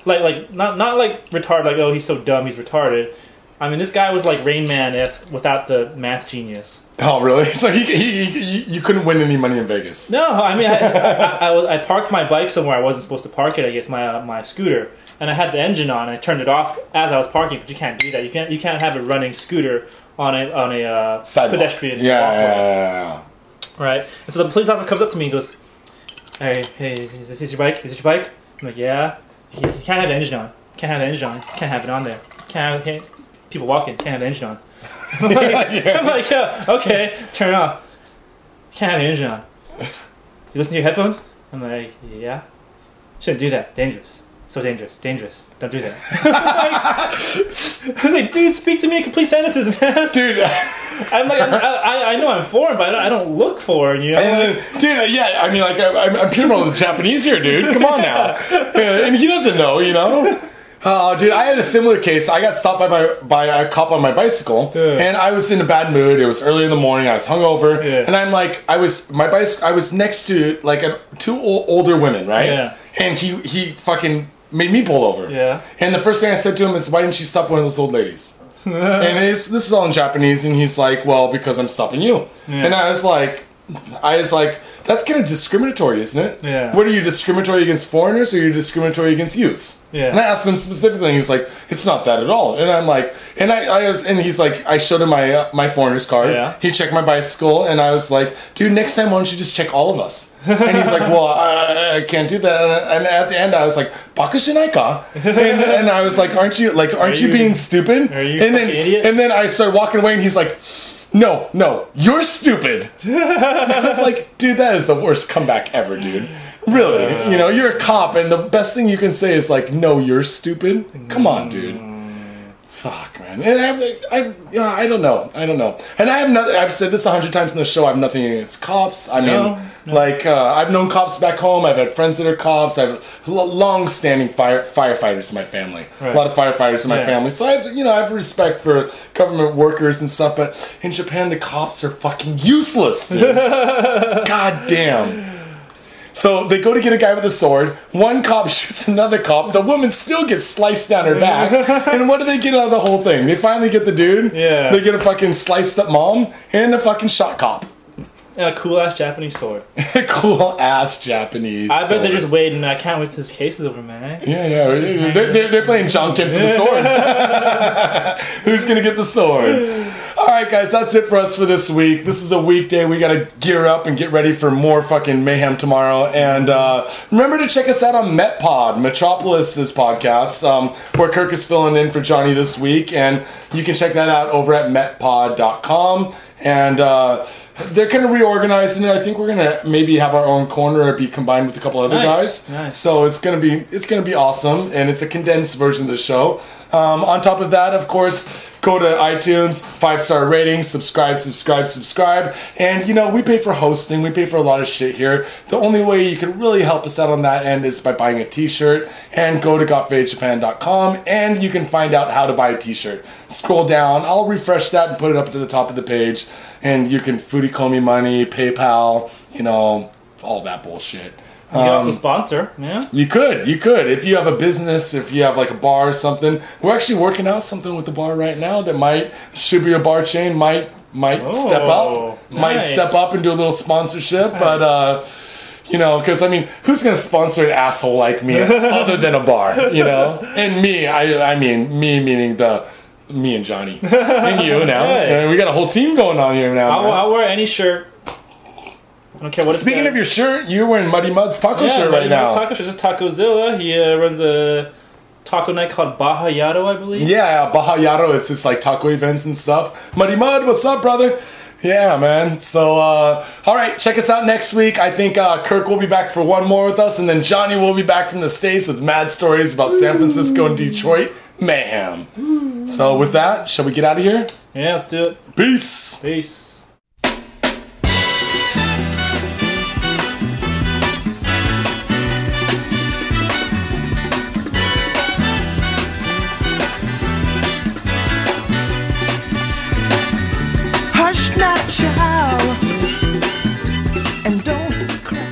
Like like not not like retarded. Like oh he's so dumb he's retarded. I mean this guy was like Rain Man esque without the math genius. Oh, really? So he, he, he, you couldn't win any money in Vegas. No, I mean I I, I, I parked my bike somewhere I wasn't supposed to park it. I guess my uh, my scooter, and I had the engine on. and I turned it off as I was parking, but you can't do that. You can't you can't have a running scooter on a on a uh, pedestrian Yeah, walkway. yeah, yeah, yeah. Right. And so the police officer comes up to me and goes, Hey, hey, is this your bike? Is this your bike? I'm like, Yeah. You can't have the engine on. Can't have the engine on. Can't have it on there. Can't have can't, people walking. Can't have the engine on. I'm like, I'm like, yeah, okay, turn it off. Can't have the engine on. You listen to your headphones? I'm like, yeah. Shouldn't do that. Dangerous. So dangerous. Dangerous. Don't do that. I'm like, dude, speak to me in complete sentences, man. Dude, I'm like, I'm, I, I know I'm foreign, but I don't, I don't look foreign, you know? and then, dude, uh, yeah, I mean, like, I, I'm, I'm purebred Japanese here, dude. Come on now. And he doesn't know, you know? Oh, dude, I had a similar case. I got stopped by my by a cop on my bicycle, Yeah. and I was in a bad mood. It was early in the morning. I was hungover, Yeah. and I'm like, I was my bicycle. I was next to like a, two ol- older women, right? Yeah. And he he fucking made me pull over. Yeah. And the first thing I said to him is, "Why didn't you stop one of those old ladies?" and it's, this is all in Japanese, and he's like, "Well, because I'm stopping you." And I was like, I was like, that's kind of discriminatory, isn't it? Yeah. What are you discriminatory against foreigners, or are you discriminatory against youths? Yeah. And I asked him specifically, and he's like, "It's not that at all." And I'm like, and I, I was, and he's like, I showed him my uh, my foreigner's card. Yeah. He checked my bicycle, and I was like, "Dude, next time, why don't you just check all of us?" and he's like, "Well, I, I can't do that." And, and at the end, I was like, "Bakashinaika," and, and I was like, "Aren't you like, aren't Are you, you- being stupid?" are you and then, idiot? and then I started walking away, and he's like. No, no, you're stupid. I was like, dude, that is the worst comeback ever, dude. Really, you know, you're a cop, and the best thing you can say is like, "No, you're stupid." Come on, dude. Fuck, man. And I, I, yeah, I don't know. I don't know. And I have nothing. I've said this a hundred times in the show. I have nothing against cops. I mean, No, like, uh, I've known cops back home. I've had friends that are cops. I have l- long-standing fire firefighters in my family. Right. A lot of firefighters in my Yeah. family. So I have, you know, I have respect for government workers and stuff. But in Japan, the cops are fucking useless. Dude. God damn. So they go to get a guy with a sword. One cop shoots another cop. The woman still gets sliced down her back. and what do they get out of the whole thing? They finally get the dude. Yeah. They get a fucking sliced up mom and a fucking shot cop. And a cool ass Japanese sword. cool ass Japanese. I bet they're sword. just waiting. I can't wait till this case is over, man. Yeah, yeah. They're, they're, they're playing janken for the sword. Who's going to get the sword? Right, guys, that's it for us for this week. This is a weekday. We got to gear up and get ready for more fucking mayhem tomorrow. And uh, remember to check us out on MetPod, Metropolis's podcast, um, where Kirk is filling in for Johnny this week. And you can check that out over at metpod.com. And uh, they're kind of reorganizing it. I think we're gonna maybe have our own corner or be combined with a couple other Nice, guys. nice. So it's gonna be it's gonna be awesome, and it's a condensed version of the show. Um, on top of that, of course, go to iTunes, five star rating, subscribe, subscribe, subscribe, and you know we pay for hosting, we pay for a lot of shit here. The only way you can really help us out on that end is by buying a T-shirt and go to gotfadedjapan.com and you can find out how to buy a T-shirt. Scroll down, I'll refresh that and put it up to the top of the page, and you can Foodie call me money, PayPal, you know, all that bullshit. You can also Um, sponsor, yeah. you could, you could. If you have a business, if you have like a bar or something, we're actually working out something with the bar right now that might should be a bar chain, might might step Oh, up, might step up and do a little sponsorship. But uh, you know, because I mean, who's gonna sponsor an asshole like me other than a bar? You know, and me, I I mean me meaning the me and Johnny and you now. Hey. We got a whole team going on here now. I'll. I'll wear any shirt. I don't care what Speaking of your shirt, you're wearing Muddy Mud's taco yeah, shirt Muddy right Mud's now. Taco shirt. This is Tacozilla. He uh, runs a taco night called Baja Yado, I believe. Yeah, Baja Yaro, it's just like taco events and stuff. Muddy Mud, what's up, brother? Yeah, man. So, uh, all right, check us out next week. I think uh, Kirk will be back for one more with us, and then Johnny will be back from the States with mad stories about San Francisco and Detroit mayhem. So, with that, shall we get out of here? Yeah, let's do it. Peace. Peace. And don't cry.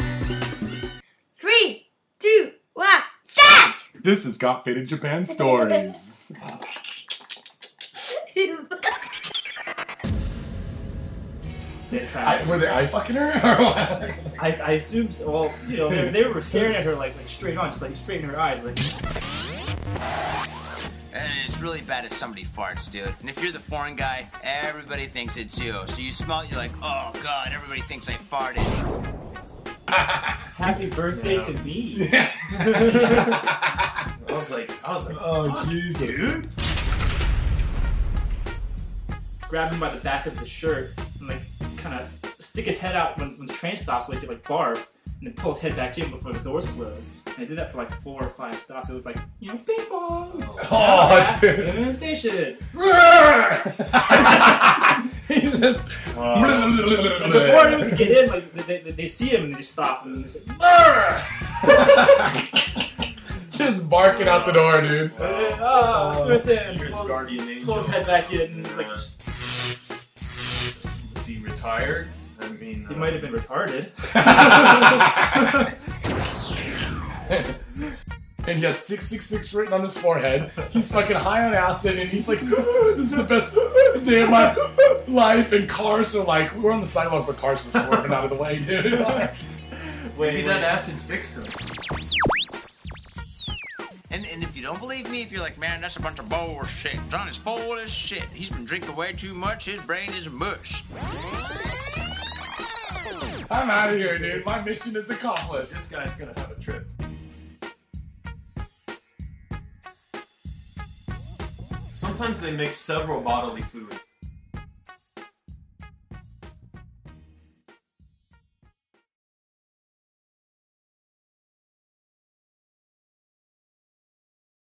Three, two, one, start! This is Got Faded Japan Stories. Uh, I, were they eye fucking her? Or what? I, I assume so. Well, you know, they, they were staring at her like, like straight on, just like straight in her eyes. Like, And it's really bad if somebody farts, dude. And if you're the foreign guy, everybody thinks it's you. So you smell it, you're like, oh god, everybody thinks I farted. happy birthday to me. I was like, I was like, oh, Jesus. dude. Grab him by the back of the shirt and like kind of stick his head out when, when the train stops, like like barb, and then pull his head back in before the doors close. And I did that for like four or five stops. It was like, you know, bing bong. Oh, dude. In the station. He's just. And before anyone could get in, like they, they, they see him and they just stop and they just like, just barking out the door, dude. oh, so it's in. You're guardian angel. his head back in and like Uh, Is he retired? I mean, he uh, might have been retarded. and he has 666 written on his forehead. He's fucking high on acid, and he's like, oh, "This is the best day of my life." And cars are like, we're on the sidewalk, but cars were swerving out of the way, dude. Like, Wait, Maybe that acid fixed him. And, and if you don't believe me, if you're like, man, that's a bunch of bullshit. John is full of shit. He's been drinking way too much. His brain is mush. I'm out of here, dude. My mission is accomplished. This guy's gonna have a trip. Sometimes they mix several bodily fluids.